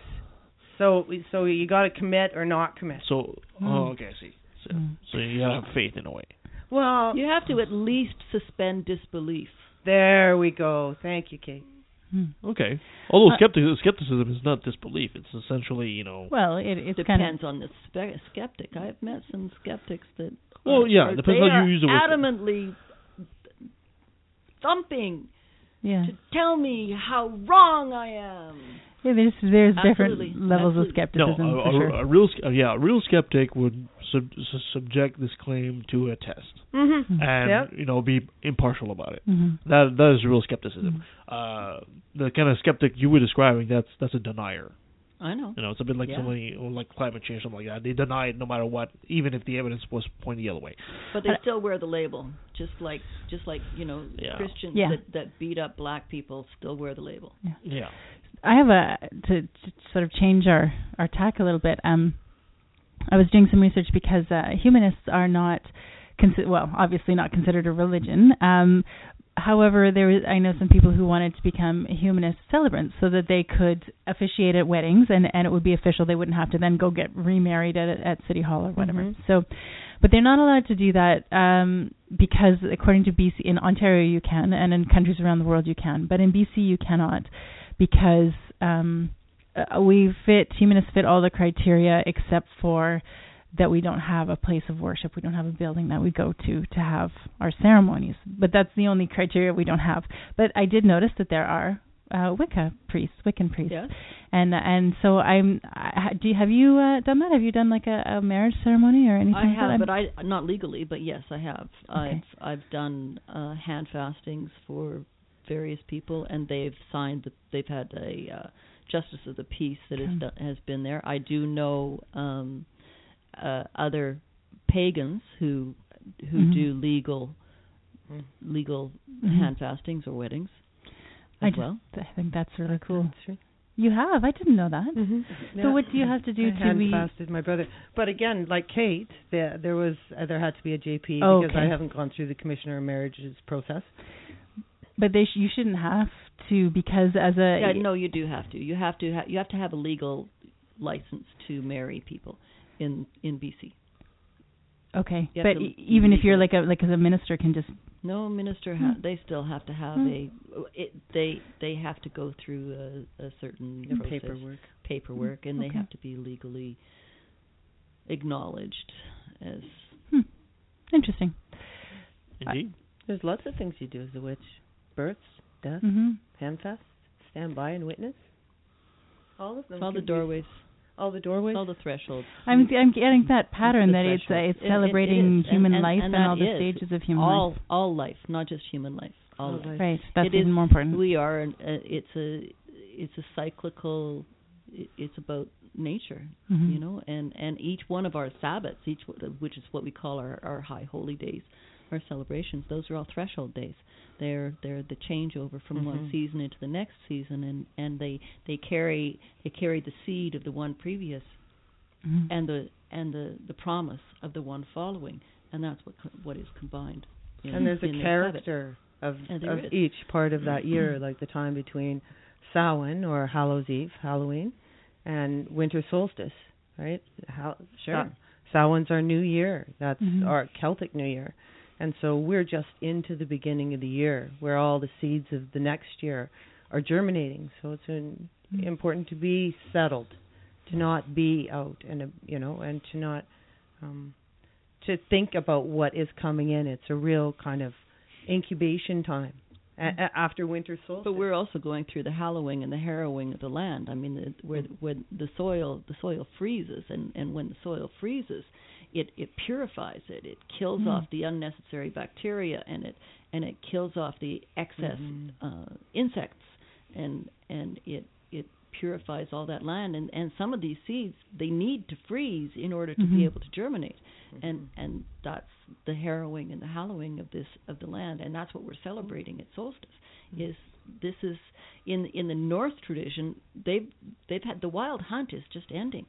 so so you got to commit or not commit so oh, okay, I see. So, Mm. so you got to have faith in a way. well you have to at least suspend disbelief there we go thank you kate Hmm. Okay. Although Uh, skepticism is not disbelief. It's essentially, you know. Well, it, it's kind of depends on the spe- skeptic I've met some skeptics that Well, are- yeah, it depends how you use the word. adamantly thumping yeah. to tell me how wrong I am. Yeah, there's there's Absolutely. different levels Absolutely. of skepticism no, a, for a, sure. a real, uh, yeah, a real skeptic would sub- su- subject this claim to a test mhm and Yep. you know be impartial about it. hmm That that is real skepticism. Uh, the kind of skeptic you were describing, that's that's a denier. I know. You know, it's a bit like Yeah. somebody like climate change, something like that. They deny it no matter what, even if the evidence was pointing the other way. But they still wear the label, just like just like you know Yeah. Christians Yeah. that that beat up black people still wear the label. Yeah. I have a to, to sort of change our our tack a little bit. Um, I was doing some research because uh, humanists are not, consi- well, obviously not considered a religion. Um, however, there is I know some people who wanted to become humanist celebrants so that they could officiate at weddings and and it would be official. They wouldn't have to then go get remarried at at city hall or whatever. Mhm. So, but they're not allowed to do that um, because according to BC in Ontario you can and in countries around the world you can, but in BC you cannot because um, uh, we fit humanists fit all the criteria except for that we don't have a place of worship. We don't have a building that we go to to have our ceremonies. But that's the only criteria we don't have. But I did notice that there are uh, Wicca priests, Wiccan priests, Yes. and and so I'm. I, do you, have you uh, done that? Have you done like a, a marriage ceremony or anything? I have, but I not legally, but yes, I have. Okay. I've I've done uh, hand fastings for various people, and they've signed. The, they've had a uh, justice of the peace that has Okay. done, has been there. I do know um, uh, other pagans who who Mhm. do legal Mm. legal Mhm. hand fastings or weddings I as just well. I think that's really cool. That's right. You have? I didn't know that. Mhm. So what do you have to do I to hand be? fasted my brother. But again, like Kate, there there was uh, there had to be a JP Oh, because okay. I haven't gone through the commissioner of marriages process. But they sh- you shouldn't have to because as a Yeah, no, you do have to. You have to. Ha- you have to have a legal license to marry people in in BC. okay. you But to e- even if you're like a like as a minister can just No minister. Ha- Hmm. They still have to have Hmm. a. It, they they have to go through a, a certain Your process, paperwork. paperwork, and they have to be legally acknowledged as. hmm. interesting. Indeed. There's lots of things you do as a witch: births, deaths, Mhm. handfasts. stand by and witness? All of them. all the can be- doorways, all the doorways. all the thresholds. I'm I'm getting that pattern the that it's uh, it's It- it- it celebrating and- human and- life and and, all the is stages of human all life. all life, not just human life. All All life. life. Right. That's It even is- more important. We are. An, uh, it's a. It's a cyclical. It's about nature, Mhm. you know, and and each one of our Sabbaths, each w- which is what we call our our high holy days, our celebrations. Those are all threshold days. They're they're the changeover from one Mhm. season into the next season, and and they they carry they carry the seed of the one previous Mhm. and the and the the promise of the one following, and that's what what is combined. in- and there's a in the Sabbath. character of of is. each part of that year, like the time between Samhain or Hallows Eve, Halloween, and winter solstice, right? How, Sure. Samhain's our new year. That's Mhm. our Celtic New Year. And so we're just into the beginning of the year where all the seeds of the next year are germinating. So it's an, important to be settled, to not be out and you know, and to not um to think about what is coming in. It's a real kind of incubation time a- after winter solstice. But we're also going through the hallowing and the harrowing of the land. I mean, the, where where the soil the soil freezes, and and when the soil freezes, it it purifies it. It kills Mm. off the unnecessary bacteria, and it and it kills off the excess Mhm. uh, insects, and and it it purifies all that land. And and some of these seeds they need to freeze in order to Mhm. be able to germinate and and that's the harrowing and the hallowing of this of the land and that's what we're celebrating at solstice is this is in in the north tradition they've they've had the wild hunt is just ending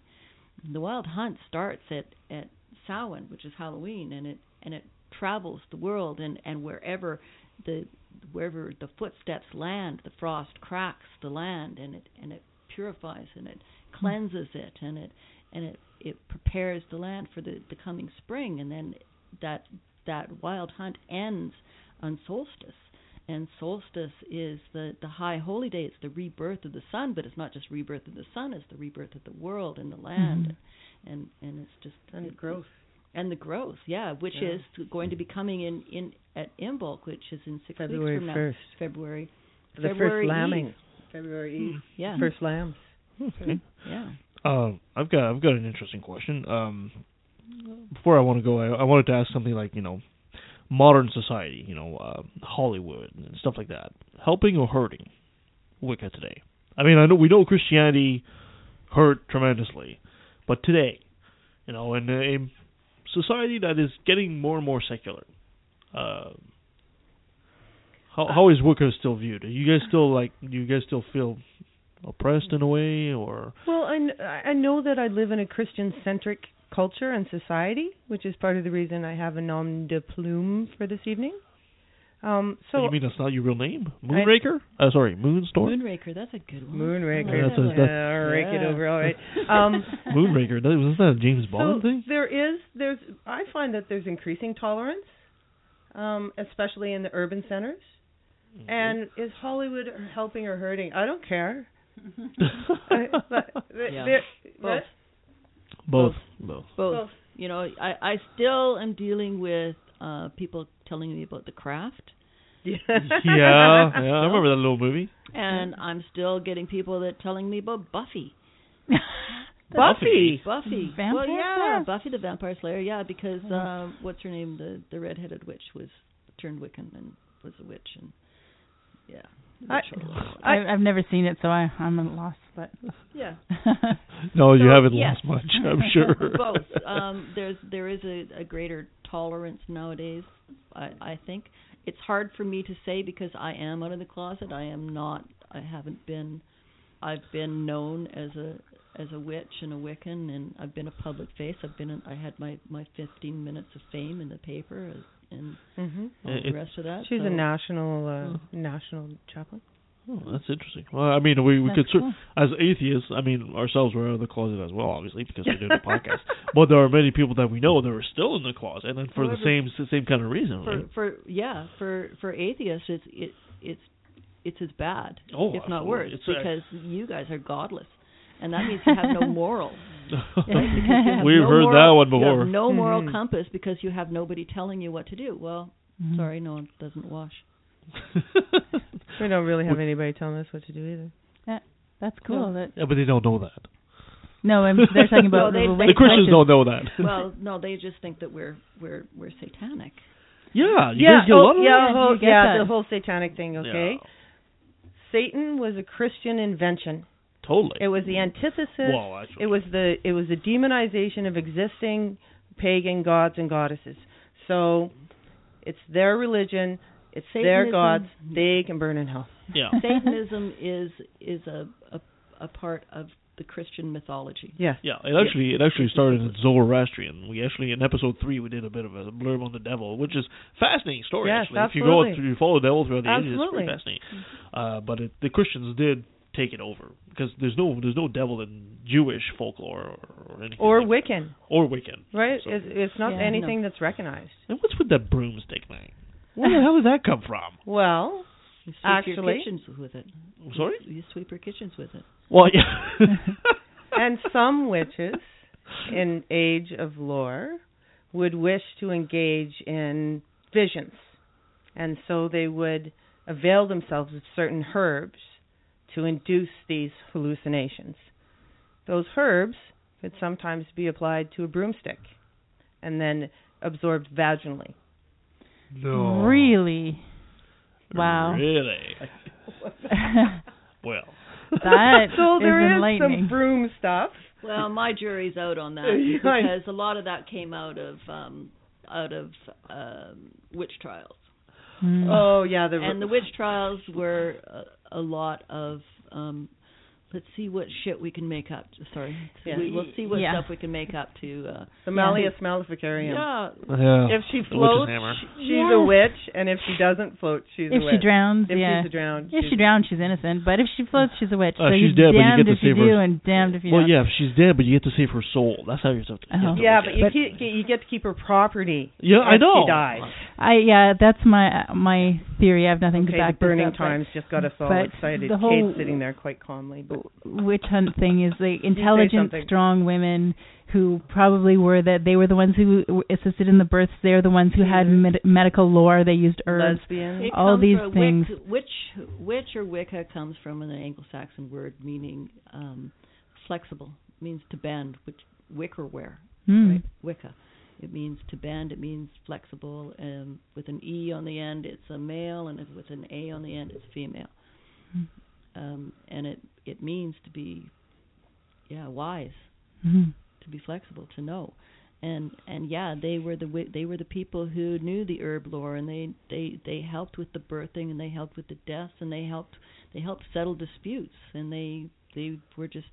the wild hunt starts at at Samhain which is Halloween and it and it travels the world and and wherever the wherever the footsteps land the frost cracks the land and it and it purifies and it cleanses it and it and it it prepares the land for the the coming spring and then that that wild hunt ends on solstice and solstice is the the high holy day it's the rebirth of the sun but it's not just rebirth of the sun it's the rebirth of the world and the land Mhm. and and it's just and it- growth. and the growth yeah which Yeah. is going to be coming in in at Imbolc which is in 6 February weeks from now 1st. February The February first lambing. Eve. February Eve. yeah First lambs. Okay. yeah Uh, I've got I've got an interesting question. Um, before I want to go, I, I wanted to ask something like you know, modern society, you know, uh, Hollywood and stuff like that, helping or hurting Wicca today. I mean, I know we know Christianity hurt tremendously, but today, you know, in a society that is getting more and more secular, uh, how how is Wicca still viewed? Do you guys still like? Do you guys still feel oppressed in a way, or Well, I, I know that I live in a Christian centric culture and society, which is part of the reason I have a nom de plume for this evening. Um, so you mean that's not your real name, Moonraker? uh, sorry, Moonstorm. Moonraker that's a good one Moonraker. I like That's a- that's- Yeah, I'll rake it Yeah. over. All right. Um, Moonraker. That, wasn't that a James Bond so thing? there is there's I find that there's increasing tolerance, um, especially in the urban centers. And is Hollywood helping or hurting? I don't care. I, but, Yeah. there- Both. both, both. both. Both. You know, I I still am dealing with uh people telling me about the craft, Yeah, yeah. I remember that little movie. and I'm still getting people that telling me about Buffy. Buffy. Buffy. Vampire well, yeah, Slayer? Buffy the Vampire Slayer. Yeah, because uh, what's her name? The the redheaded witch was turned Wiccan and was a witch, and yeah. I- witch all- I, I've never seen it, so I, I'm at a loss. But yeah. No, you So, haven't yes. lost much, I'm sure. Both. Um, there's there is a, a greater tolerance nowadays. I I think it's hard for me to say because I am out of the closet. I am not. I haven't been. I've been known as a as a witch and a Wiccan, and I've been a public face. I've been. I had my my 15 minutes of fame in the paper, and hmm all It- the rest of that. She's so- a national uh, Mm. national chaplain. Oh, that's interesting. Well, I mean, we we That's could cer- cool. as atheists. I mean, ourselves we're out of the closet as well, obviously, because we're doing the podcast. But there are many people that we know that are still in the closet, and for the However, same same kind of reason, for right? for yeah for for atheists it's it it's it's as bad Oh, if not worse It's, uh, because you guys are godless and that means you have no moral right? because you have We've no heard moral, that one you before. have no moral Mhm. compass because you have nobody telling you what to do well Mhm. sorry no it doesn't wash We don't really have anybody telling us what to do either. That's cool. That Yeah, but they don't know that. no, I'm, they're talking about they- the, they- The Christians don't know that. well, no, they just think that we're we're we're satanic. yeah, you yeah, guys get a oh, lot of yeah, that? whole, You get yeah, that. the whole satanic thing. Okay, Yeah, Satan was a Christian invention. Totally. It was the antithesis. well, actually, It was the it was the demonization of existing pagan gods and goddesses. So it's their religion, it's their gods. They can burn in hell. yeah. Satanism is is a, a a part of the Christian mythology. Yes. Yeah, it actually it actually started in Zoroastrian. We actually in episode three we did a bit of a blurb on the devil, which is fascinating story. Yes, actually, if you go absolutely. through, you follow the devil throughout the ages, it's Absolutely. pretty fascinating. Uh, but it, the Christians did take it over because there's no there's no devil in Jewish folklore or, or anything Or like Wiccan, or Wiccan. right? So- It's, it's not Yeah, anything that's recognized. And what's with that broomstick thing? Where the hell did that come from? Well, You sweep Actually- your kitchens with it. I'm sorry. You sweep your kitchens with it. Well, yeah. and some witches in age of lore would wish to engage in visions and so they would avail themselves of certain herbs to induce these hallucinations those herbs could sometimes be applied to a broomstick and then absorbed vaginally no. Really? Wow. Really? Well. that so there is is some broom stuff Well, my jury's out on that because a lot of that came out of um out of um witch trials. Mm. oh yeah the And the witch trials were a, a lot of um let's see what shit we can make up. Sorry. Yeah. We, we'll see what Yeah. stuff we can make up to uh the Malleus Maleficarum Yeah. Yeah. if she floats, hammer. she's Yes. a witch, and if she doesn't float, she's if a she witch. drowns, if yeah. she's drowned, If she's she drowns, she's innocent. But if she floats, she's a witch. Uh, so she's you're dead, but you damned get to if you save her- do and damned if you Well, don't. yeah, if she's dead, but you get to save her soul. That's how you're supposed to. Oh. Yeah, but you But- keep, you get to keep her property. Yeah, I know. She dies. I yeah, that's my my theory. I have nothing Okay, to back the burning up, but times just got us all excited. Kate's sitting there quite calmly. But witch hunt thing is the intelligent, strong women who probably were that they were the ones who assisted in the births. They're the ones who had Mhm. med- medical lore. They used herbs. lesbian. All these from- things. Wic, witch, witch or Wicca comes from an Anglo-Saxon word meaning um, flexible. It means to bend, which wickerware, Hmm. right? Wicca. It means to bend. It means flexible. Um, with an e on the end, it's a male, and with an a on the end, it's female. Um, and it it means to be, yeah, wise Hmm. to be flexible to know and and yeah they were the wi- they were the people who knew the herb lore and they they they helped with the birthing and they helped with the deaths and they helped they helped settle disputes and they they were just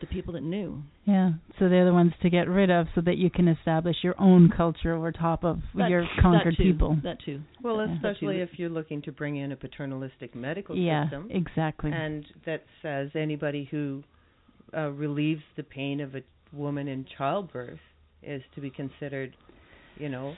the people that knew Yeah, so they're the ones to get rid of, so that you can establish your own culture over top of That- your that conquered too, people. that too Well, Yeah. especially if you're looking to bring in a paternalistic medical Yeah, system, exactly. and that says anybody who uh, relieves the pain of a woman in childbirth is to be considered, you know,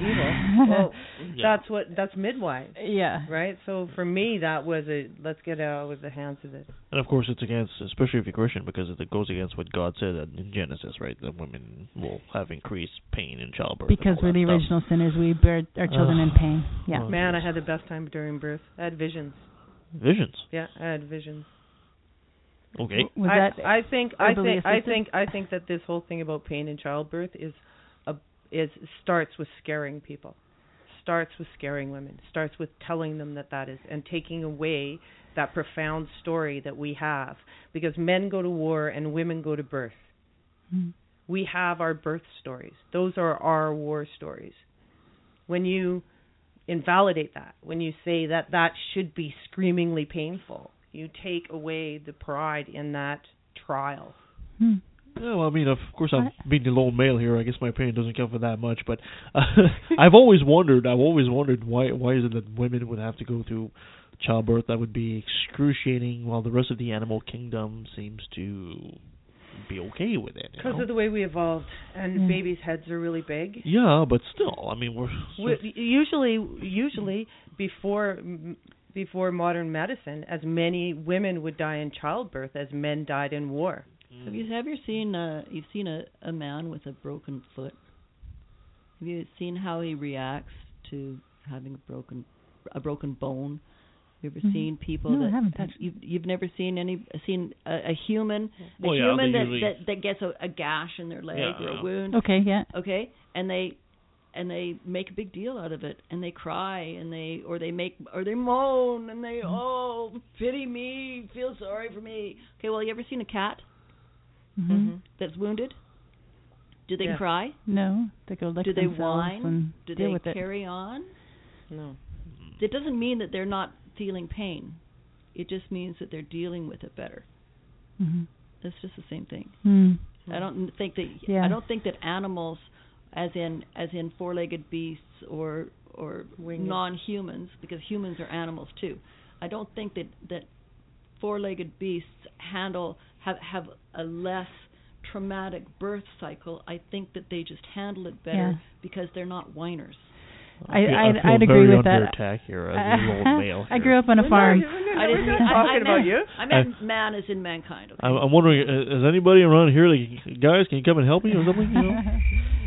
evil. Well, Yeah. that's what that's midwife, yeah. right? So for me, that was a let's get out of the hands of it. And of course, it's against, especially if you're Christian, because it goes against what God said in Genesis, right? That women will have increased pain in childbirth. Because we're that the stuff. original sinners, we bear our children in pain. Yeah. Oh, Man, I had the best time during birth. I had visions. Visions. Yeah, I had visions. Okay. Was I, that I think I herbally think I think I think that this whole thing about pain in childbirth is a is starts with scaring people. Starts with scaring women. Starts with telling them that that is and taking away that profound story that we have because men go to war and women go to birth. Hmm. We have our birth stories. Those are our war stories. When you invalidate that, when you say that that should be screamingly painful, you take away the pride in that trial. Hmm. Yeah, well, I mean, of course, I'm being the lone male here. I guess my opinion doesn't count for that much, but uh, I've always wondered. I've always wondered why why is it that women would have to go through childbirth that would be excruciating, while the rest of the animal kingdom seems to be okay with it. Because of the way we evolved, and Yeah. babies' heads are really big. yeah, but still, I mean, we're We, usually, usually before m- before modern medicine, as many women would die in childbirth as men died in war. Have you have you seen uh you've seen a a man with a broken foot have you seen how he reacts to having a broken a broken bone You ever Mhm. seen people No, I that haven't have- actually. you've you've never seen any seen a, a human a Well, yeah, human they that, usually- that that gets a, a gash in their leg Yeah, or a yeah. wound Okay, yeah. okay and they and they make a big deal out of it and they cry and they or they make or they moan and they oh pity me feel sorry for me okay well you ever seen a cat hmm Mhm. that's wounded do they Yeah. cry No, they go lick do they themselves whine and do deal they with it. carry on No. it doesn't mean that they're not feeling pain it just means that they're dealing with it better hmm it's just the same thing Mm. I don't think that Yeah. I don't think that animals, as in as in four-legged beasts or or Winged. non-humans, because humans are animals too. I don't think that that four-legged beasts handle have have a less traumatic birth cycle. I think that they just handle it better Yeah. because they're not whiners. I- feel- I'd- I'd agree with that. attack here as old male. I grew up on a farm. I didn't mean, I, talking I about meant, you. I meant man as in mankind. Okay? I'm, I'm wondering, uh, is anybody around here like, guys, can you come and help me or something? You know?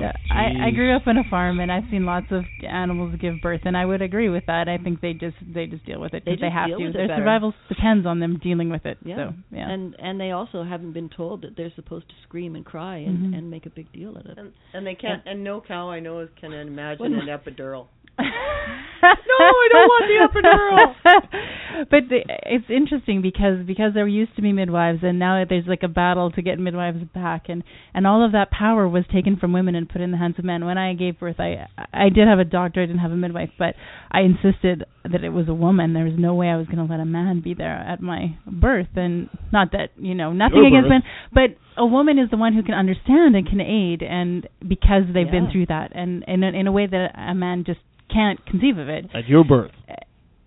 Oh, I, I grew up on a farm and I've seen lots of animals give birth and I would agree with that. I think they just they just deal with it because they, just have to. Their survival depends on them dealing with it. Yeah. So yeah. And and they also haven't been told that they're supposed to scream and cry and, Mhm. and make a big deal out of it. And, and they can't. And no cow I know can imagine an epidural. no, I don't want the epidural. but the, it's interesting because because there used to be midwives, and now there's like a battle to get midwives back, and and all of that power was taken from women and put in the hands of men. When I gave birth, I I did have a doctor, I didn't have a midwife, but I insisted that it was a woman. There was no way I was going to let a man be there at my birth, and not that you know nothing Your against birth. men, but a woman is the one who can understand and can aid, and because they've been through that, and in a, in a way that a man just can't conceive of it At your birth.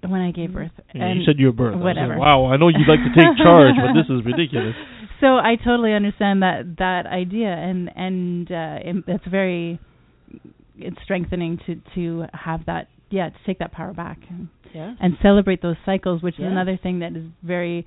when I gave birth. Yeah, and you said your birth. I whatever. wow, I know you'd like to take charge, but this is ridiculous. So I totally understand that that idea, and and uh, it, it's very it's strengthening to to have that yeah to take that power back and, Yeah. and celebrate those cycles, which Yeah. is another thing that is very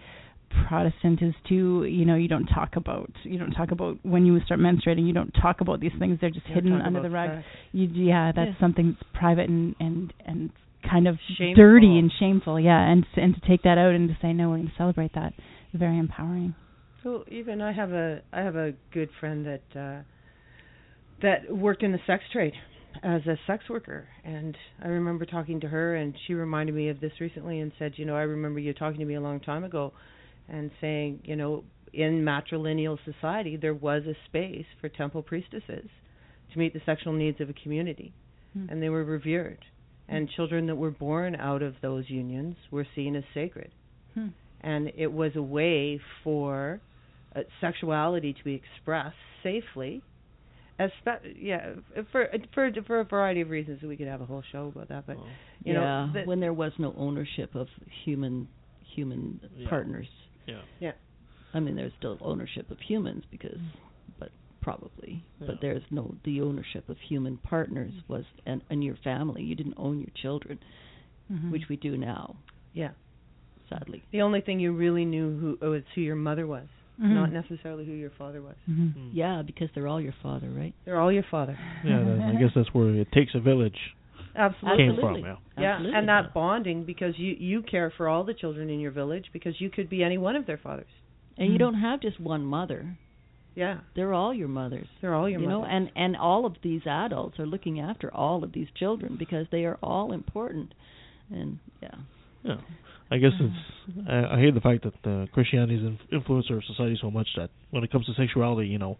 Protestant is to you know you don't talk about you don't talk about when you start menstruating you don't talk about these things they're just Don't hidden under the rug you yeah that's Yeah. something that's private and and and kind of Shameful. dirty and shameful yeah and and to take that out and to say no we're going to celebrate that is very empowering So even I have a I have a good friend that uh that worked in the sex trade as a sex worker and I remember talking to her and she reminded me of this recently and said, you know, I remember you talking to me a long time ago and saying, you know, in matrilineal society there was a space for temple priestesses to meet the sexual needs of a community Hmm. and they were revered and children that were born out of those unions were seen as sacred Hmm. And it was a way for uh, sexuality to be expressed safely. Espe- yeah, for for for a variety of reasons, we could have a whole show about that. But you yeah, know, the, when there was no ownership of human human Yeah. partners. Yeah. Yeah. I mean, there's still ownership of humans because, but probably, Yeah. but there's no the ownership of human partners was and and your family. You didn't own your children, Mhm. which we do now, yeah, sadly. the only thing you really knew who was who your mother was, Mhm. not necessarily who your father was. Mhm. Mm. Yeah, because they're all your father, right? They're all your father. Yeah, that, I guess that's where it takes a village Absolutely. came Absolutely. from. Yeah. Yeah, Absolutely. and that bonding because you you care for all the children in your village because you could be any one of their fathers. And you Mhm. don't have just one mother; Yeah, they're all your mothers. they're all your you know, and and all of these adults are looking after all of these children because they are all important. And yeah, Yeah. I guess it's. I, I hate the fact that uh, Christianity's in, influenced our society so much that when it comes to sexuality, you know,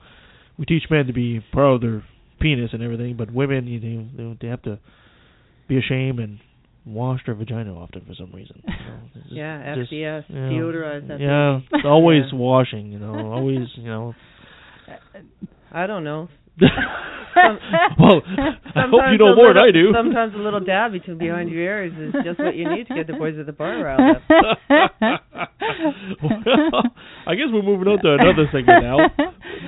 we teach men to be proud of their penis and everything, but women, you know, they, they have to be ashamed and wash their vagina often for some reason. You know, just- yeah, just- FDS, yeah. deodorize that. Yeah, it's always Yeah. washing. You know, always. You know. I don't know. well, I hope you Sometimes know a more than I do. Sometimes a little dab between behind your ears is just what you need to get the boys at the bar riled up. well, I guess we're moving on to another segment now.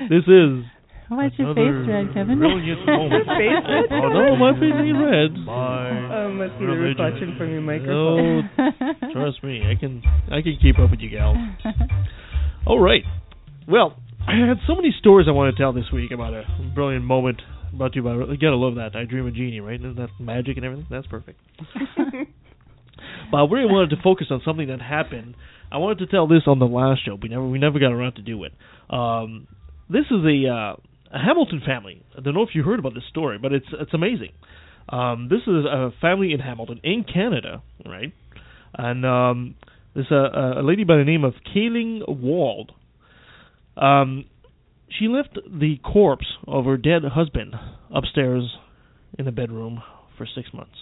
This is Why's your face red, Kevin? brilliant moment. Face red? Oh no, my face ain't red. Oh, must be the reflection from your microphone. No, trust me, I can I can keep up with you gals. All right. Well, I had so many stories I want to tell this week about a brilliant moment brought to you by. You gotta love that. I Dream a Jeannie, right? Isn't that magic and everything? That's perfect. but I really wanted to focus on something that happened. I wanted to tell this on the last show. We never we never got around to do it. Um, this is a, uh, a Hamilton family. I don't know if you heard about this story, but it's it's amazing. Um, this is a family in Hamilton, in Canada, right? And um, there's a, a lady by the name of Kaling Wald. Um, she left the corpse of her dead husband upstairs in the bedroom for six months.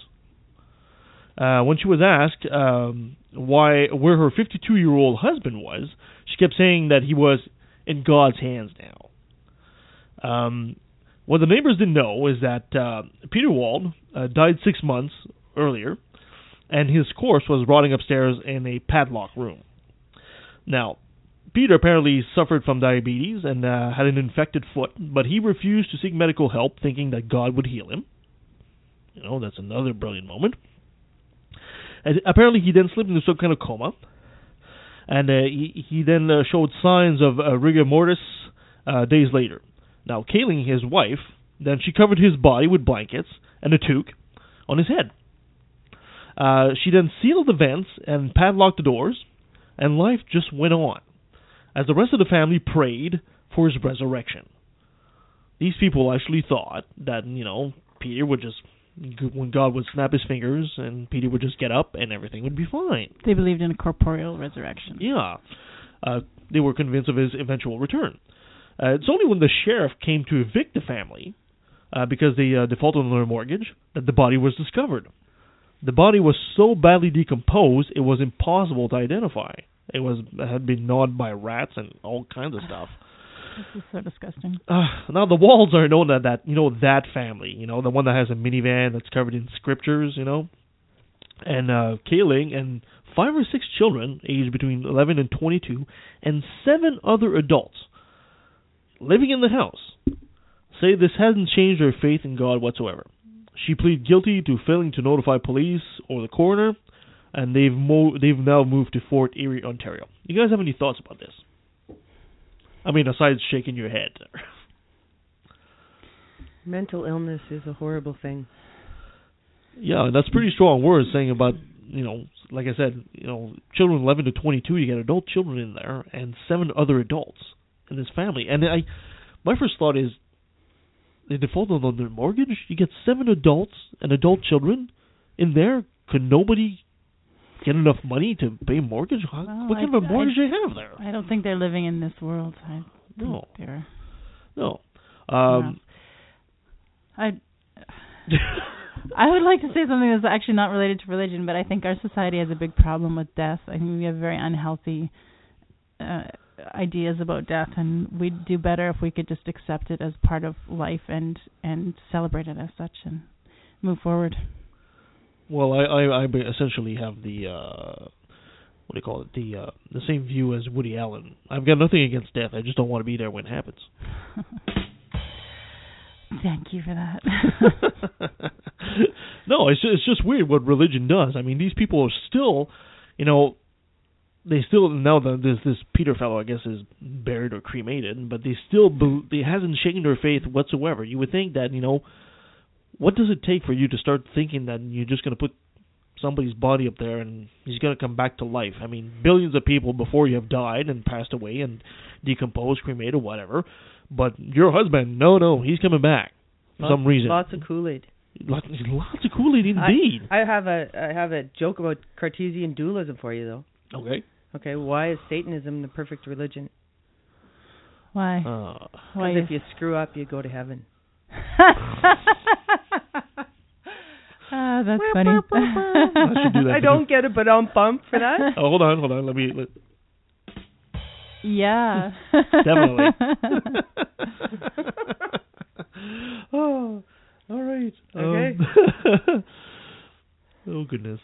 Uh, when she was asked um, why where her 52 year old husband was, she kept saying that he was in God's hands now. Um, what the neighbors didn't know is that uh, Peter Wald uh, died six months earlier, and his corpse was rotting upstairs in a padlock room. Now, Peter apparently suffered from diabetes and uh, had an infected foot, but he refused to seek medical help, thinking that God would heal him. You know, that's another brilliant moment. And apparently, he then slipped into some kind of coma, and uh, he, he then uh, showed signs of uh, rigor mortis uh, days later. Now, Kaling, his wife, then she covered his body with blankets and a toque on his head. Uh, she then sealed the vents and padlocked the doors, and life just went on as the rest of the family prayed for his resurrection. These people actually thought that, you know, Peter would just, when God would snap his fingers and Peter would just get up and everything would be fine. They believed in a corporeal resurrection. Yeah. Uh, they were convinced of his eventual return. Uh, it's only when the sheriff came to evict the family, uh, because they uh, defaulted on their mortgage, that the body was discovered. The body was so badly decomposed it was impossible to identify. It was had been gnawed by rats and all kinds of stuff. This is so disgusting. Uh, now the walls are known that that you know that family, you know the one that has a minivan that's covered in scriptures, you know, and uh, Kaling and five or six children aged between 11 and 22, and seven other adults living in the house say this hasn't changed their faith in God whatsoever. She pleaded guilty to failing to notify police or the coroner, and they've mo- they've now moved to Fort Erie, Ontario. You guys have any thoughts about this? I mean, aside shaking your head. Mental illness is a horrible thing. yeah, that's pretty strong words saying about you know, like I said, you know, children 11 to 22. You get adult children in there, and seven other adults in this family. And I, my first thought is, they defaulted on their mortgage. You get seven adults and adult children in there. Could nobody get enough money to pay a mortgage? Well, what kind I- of a mortgage I- do they have there? I don't think they're living in this world. I No. they're. No. Um, I. I would like to say something that's actually not related to religion, but I think our society has a big problem with death. I think we have very unhealthy uh, ideas about death, and we'd do better if we could just accept it as part of life and and celebrate it as such and move forward. Well, I, I, I essentially have the uh, what do you call it? The uh, the same view as Woody Allen. I've got nothing against death. I just don't want to be there when it happens. Thank you for that. no, it's just, it's just weird what religion does. I mean, these people are still, you know, they still now that this this Peter fellow I guess is buried or cremated, but they still bel it hasn't shaken their faith whatsoever. You would think that you know, what does it take for you to start thinking that you're just going to put somebody's body up there and he's going to come back to life? I mean, billions of people before you have died and passed away and decomposed, cremated, whatever. But your husband, no, no, he's coming back for Lots- some reason. Lots of Kool Aid. Lots, lots of Kool Aid indeed. I have a I have a joke about Cartesian dualism for you though. okay. Okay, why is Satanism the perfect religion? Why? Uh, Why? Because if you screw up, you go to heaven. Ah, that's funny. I should do that. I don't get it, but I'm pumped for that. oh, hold on, hold on. Let me. Let, Yeah. Definitely. oh, all right. Okay. Um, oh goodness.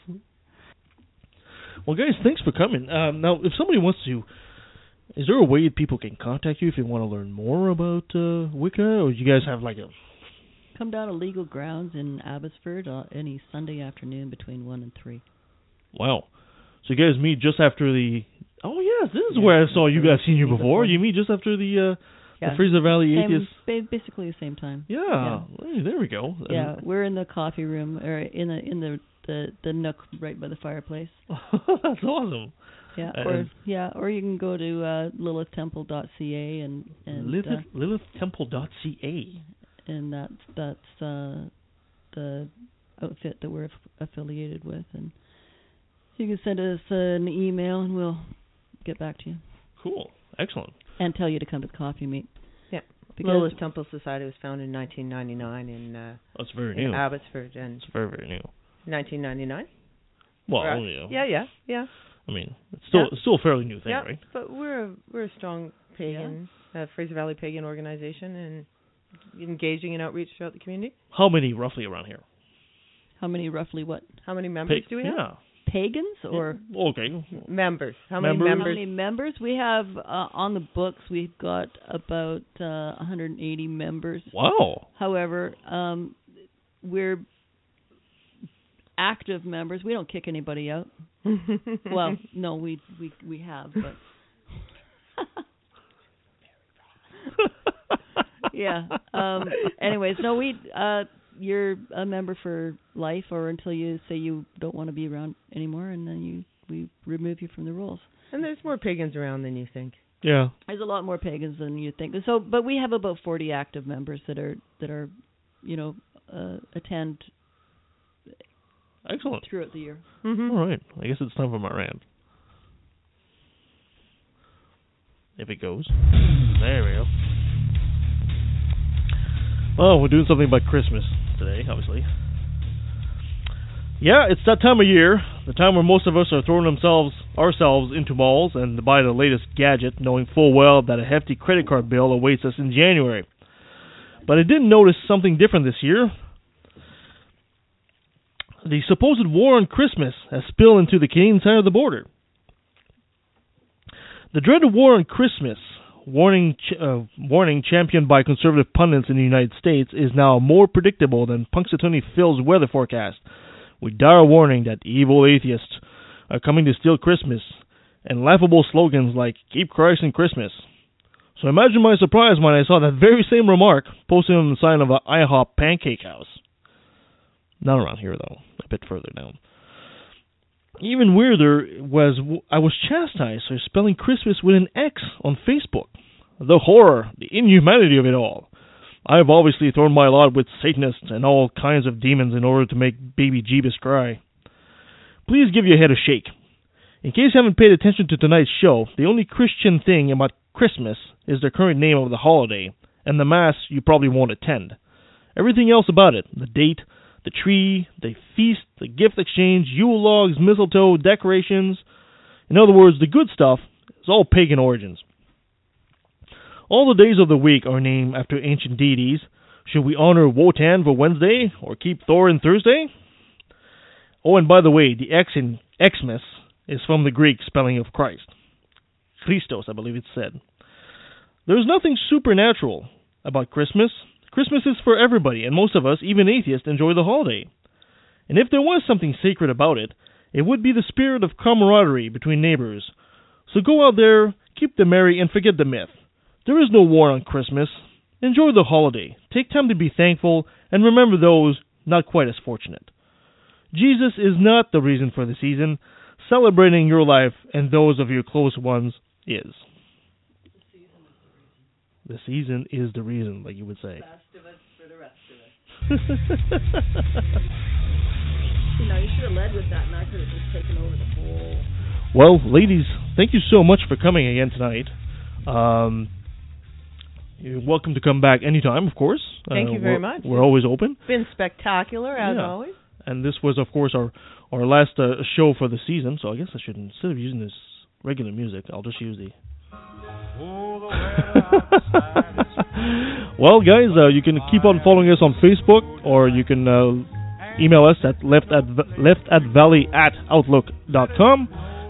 Well, guys, thanks for coming. Um, now, if somebody wants to, is there a way people can contact you if they want to learn more about uh, Wicca, or do you guys have like a? Come down to Legal Grounds in Abbotsford uh, any Sunday afternoon between one and three. Wow. So you guys meet just after the. Oh yes, this is Yeah, where I saw you guys seen you before. before. You meet just after the uh, Yeah. the Fraser Valley Same, Atheist. basically the same time. Yeah. Hey, there we go. Yeah, we're in the coffee room or in the in the the the nook right by the fireplace. That's awesome. Yeah, Uh, or yeah, or you can go to uh, lilithtemple.ca and and Lilith, uh, lilithtemple.ca. and that's that's uh, the outfit that we're aff- affiliated with, and you can send us an email and we'll get back to you Cool. Excellent. and tell you to come to the coffee meet. Yeah. because Lilith Temple Society was founded in 1999 in, uh, That's very in new. Abbotsford and It's very very new. 1999. Well, Right. yeah. Yeah, yeah, yeah. I mean, it's still Yeah. it's still a fairly new thing, yeah, right? but we're a we're a strong pagan uh, Fraser Valley pagan organization and engaging in outreach throughout the community. How many roughly around here? how many roughly what How many members Pa- do we have? Yeah. pagans or Okay. Members. How many Members? how many members we have uh, on the books? We've got about uh, 180 members. Wow. However, um, we're active members. We don't kick anybody out. well, no, we we we have, but yeah. Um anyways, no, we uh you're a member for life or until you say you don't want to be around anymore and then you we remove you from the rules. and there's more pagans around than you think. yeah. There's a lot more pagans than you think. So, but we have about 40 active members that are that are, you know, uh, attend Excellent. throughout the year. Mm-hmm. All right. I guess it's time for my rant. If it goes. There we go. Oh, we're doing something about Christmas today, obviously. Yeah, it's that time of year, the time where most of us are throwing themselves ourselves into malls and to buy the latest gadget, knowing full well that a hefty credit card bill awaits us in January. But I did notice something different this year. The supposed war on Christmas has spilled into the Canadian side of the border. The dreaded war on Christmas, warning, ch- uh, warning championed by conservative pundits in the United States, is now more predictable than Punxsutawney Phil's weather forecast, with dire warning that evil atheists are coming to steal Christmas, and laughable slogans like "Keep Christ in Christmas." So imagine my surprise when I saw that very same remark posted on the sign of an IHOP pancake house. Not around here though, a bit further down. Even weirder was I was chastised for spelling Christmas with an X on Facebook. The horror, the inhumanity of it all. I have obviously thrown my lot with Satanists and all kinds of demons in order to make baby Jeebus cry. Please give your head a shake. In case you haven't paid attention to tonight's show, the only Christian thing about Christmas is the current name of the holiday, and the Mass you probably won't attend. Everything else about it, the date, the tree, the feast, the gift exchange, Yule logs, mistletoe, decorations. In other words, the good stuff is all pagan origins. All the days of the week are named after ancient deities. Should we honor Wotan for Wednesday or keep Thor in Thursday? Oh, and by the way, the X in Xmas is from the Greek spelling of Christ. Christos, I believe it's said. There's nothing supernatural about Christmas. Christmas is for everybody, and most of us, even atheists, enjoy the holiday. And if there was something sacred about it, it would be the spirit of camaraderie between neighbors. So go out there, keep the merry, and forget the myth. There is no war on Christmas. Enjoy the holiday. Take time to be thankful, and remember those not quite as fortunate. Jesus is not the reason for the season. Celebrating your life and those of your close ones is. The season is the reason, like you would say. You know, you should have led with that, and I could have just taken over the whole. Well, ladies, thank you so much for coming again tonight. Um, you're welcome to come back anytime, of course. Thank Uh, you very we're- much. We're always open. Been spectacular as Yeah. always. And this was, of course, our our last uh, show for the season. So I guess I should instead of using this regular music, I'll just use the. well, guys, uh, you can keep on following us on Facebook, or you can uh, email us at left at left at valley at outlook dot com.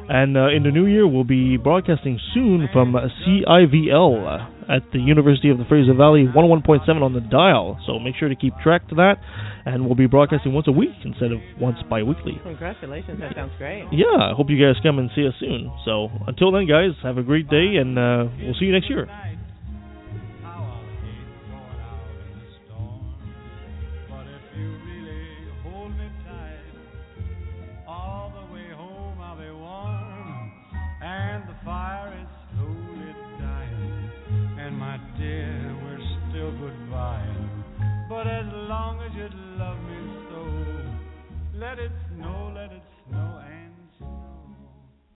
And uh, in the new year, we'll be broadcasting soon from CIVL at the University of the Fraser Valley, 101.7 on the dial. So make sure to keep track to that. And we'll be broadcasting once a week instead of once bi-weekly. Congratulations, that sounds great. Yeah, I hope you guys come and see us soon. So until then, guys, have a great day, and uh, we'll see you next year.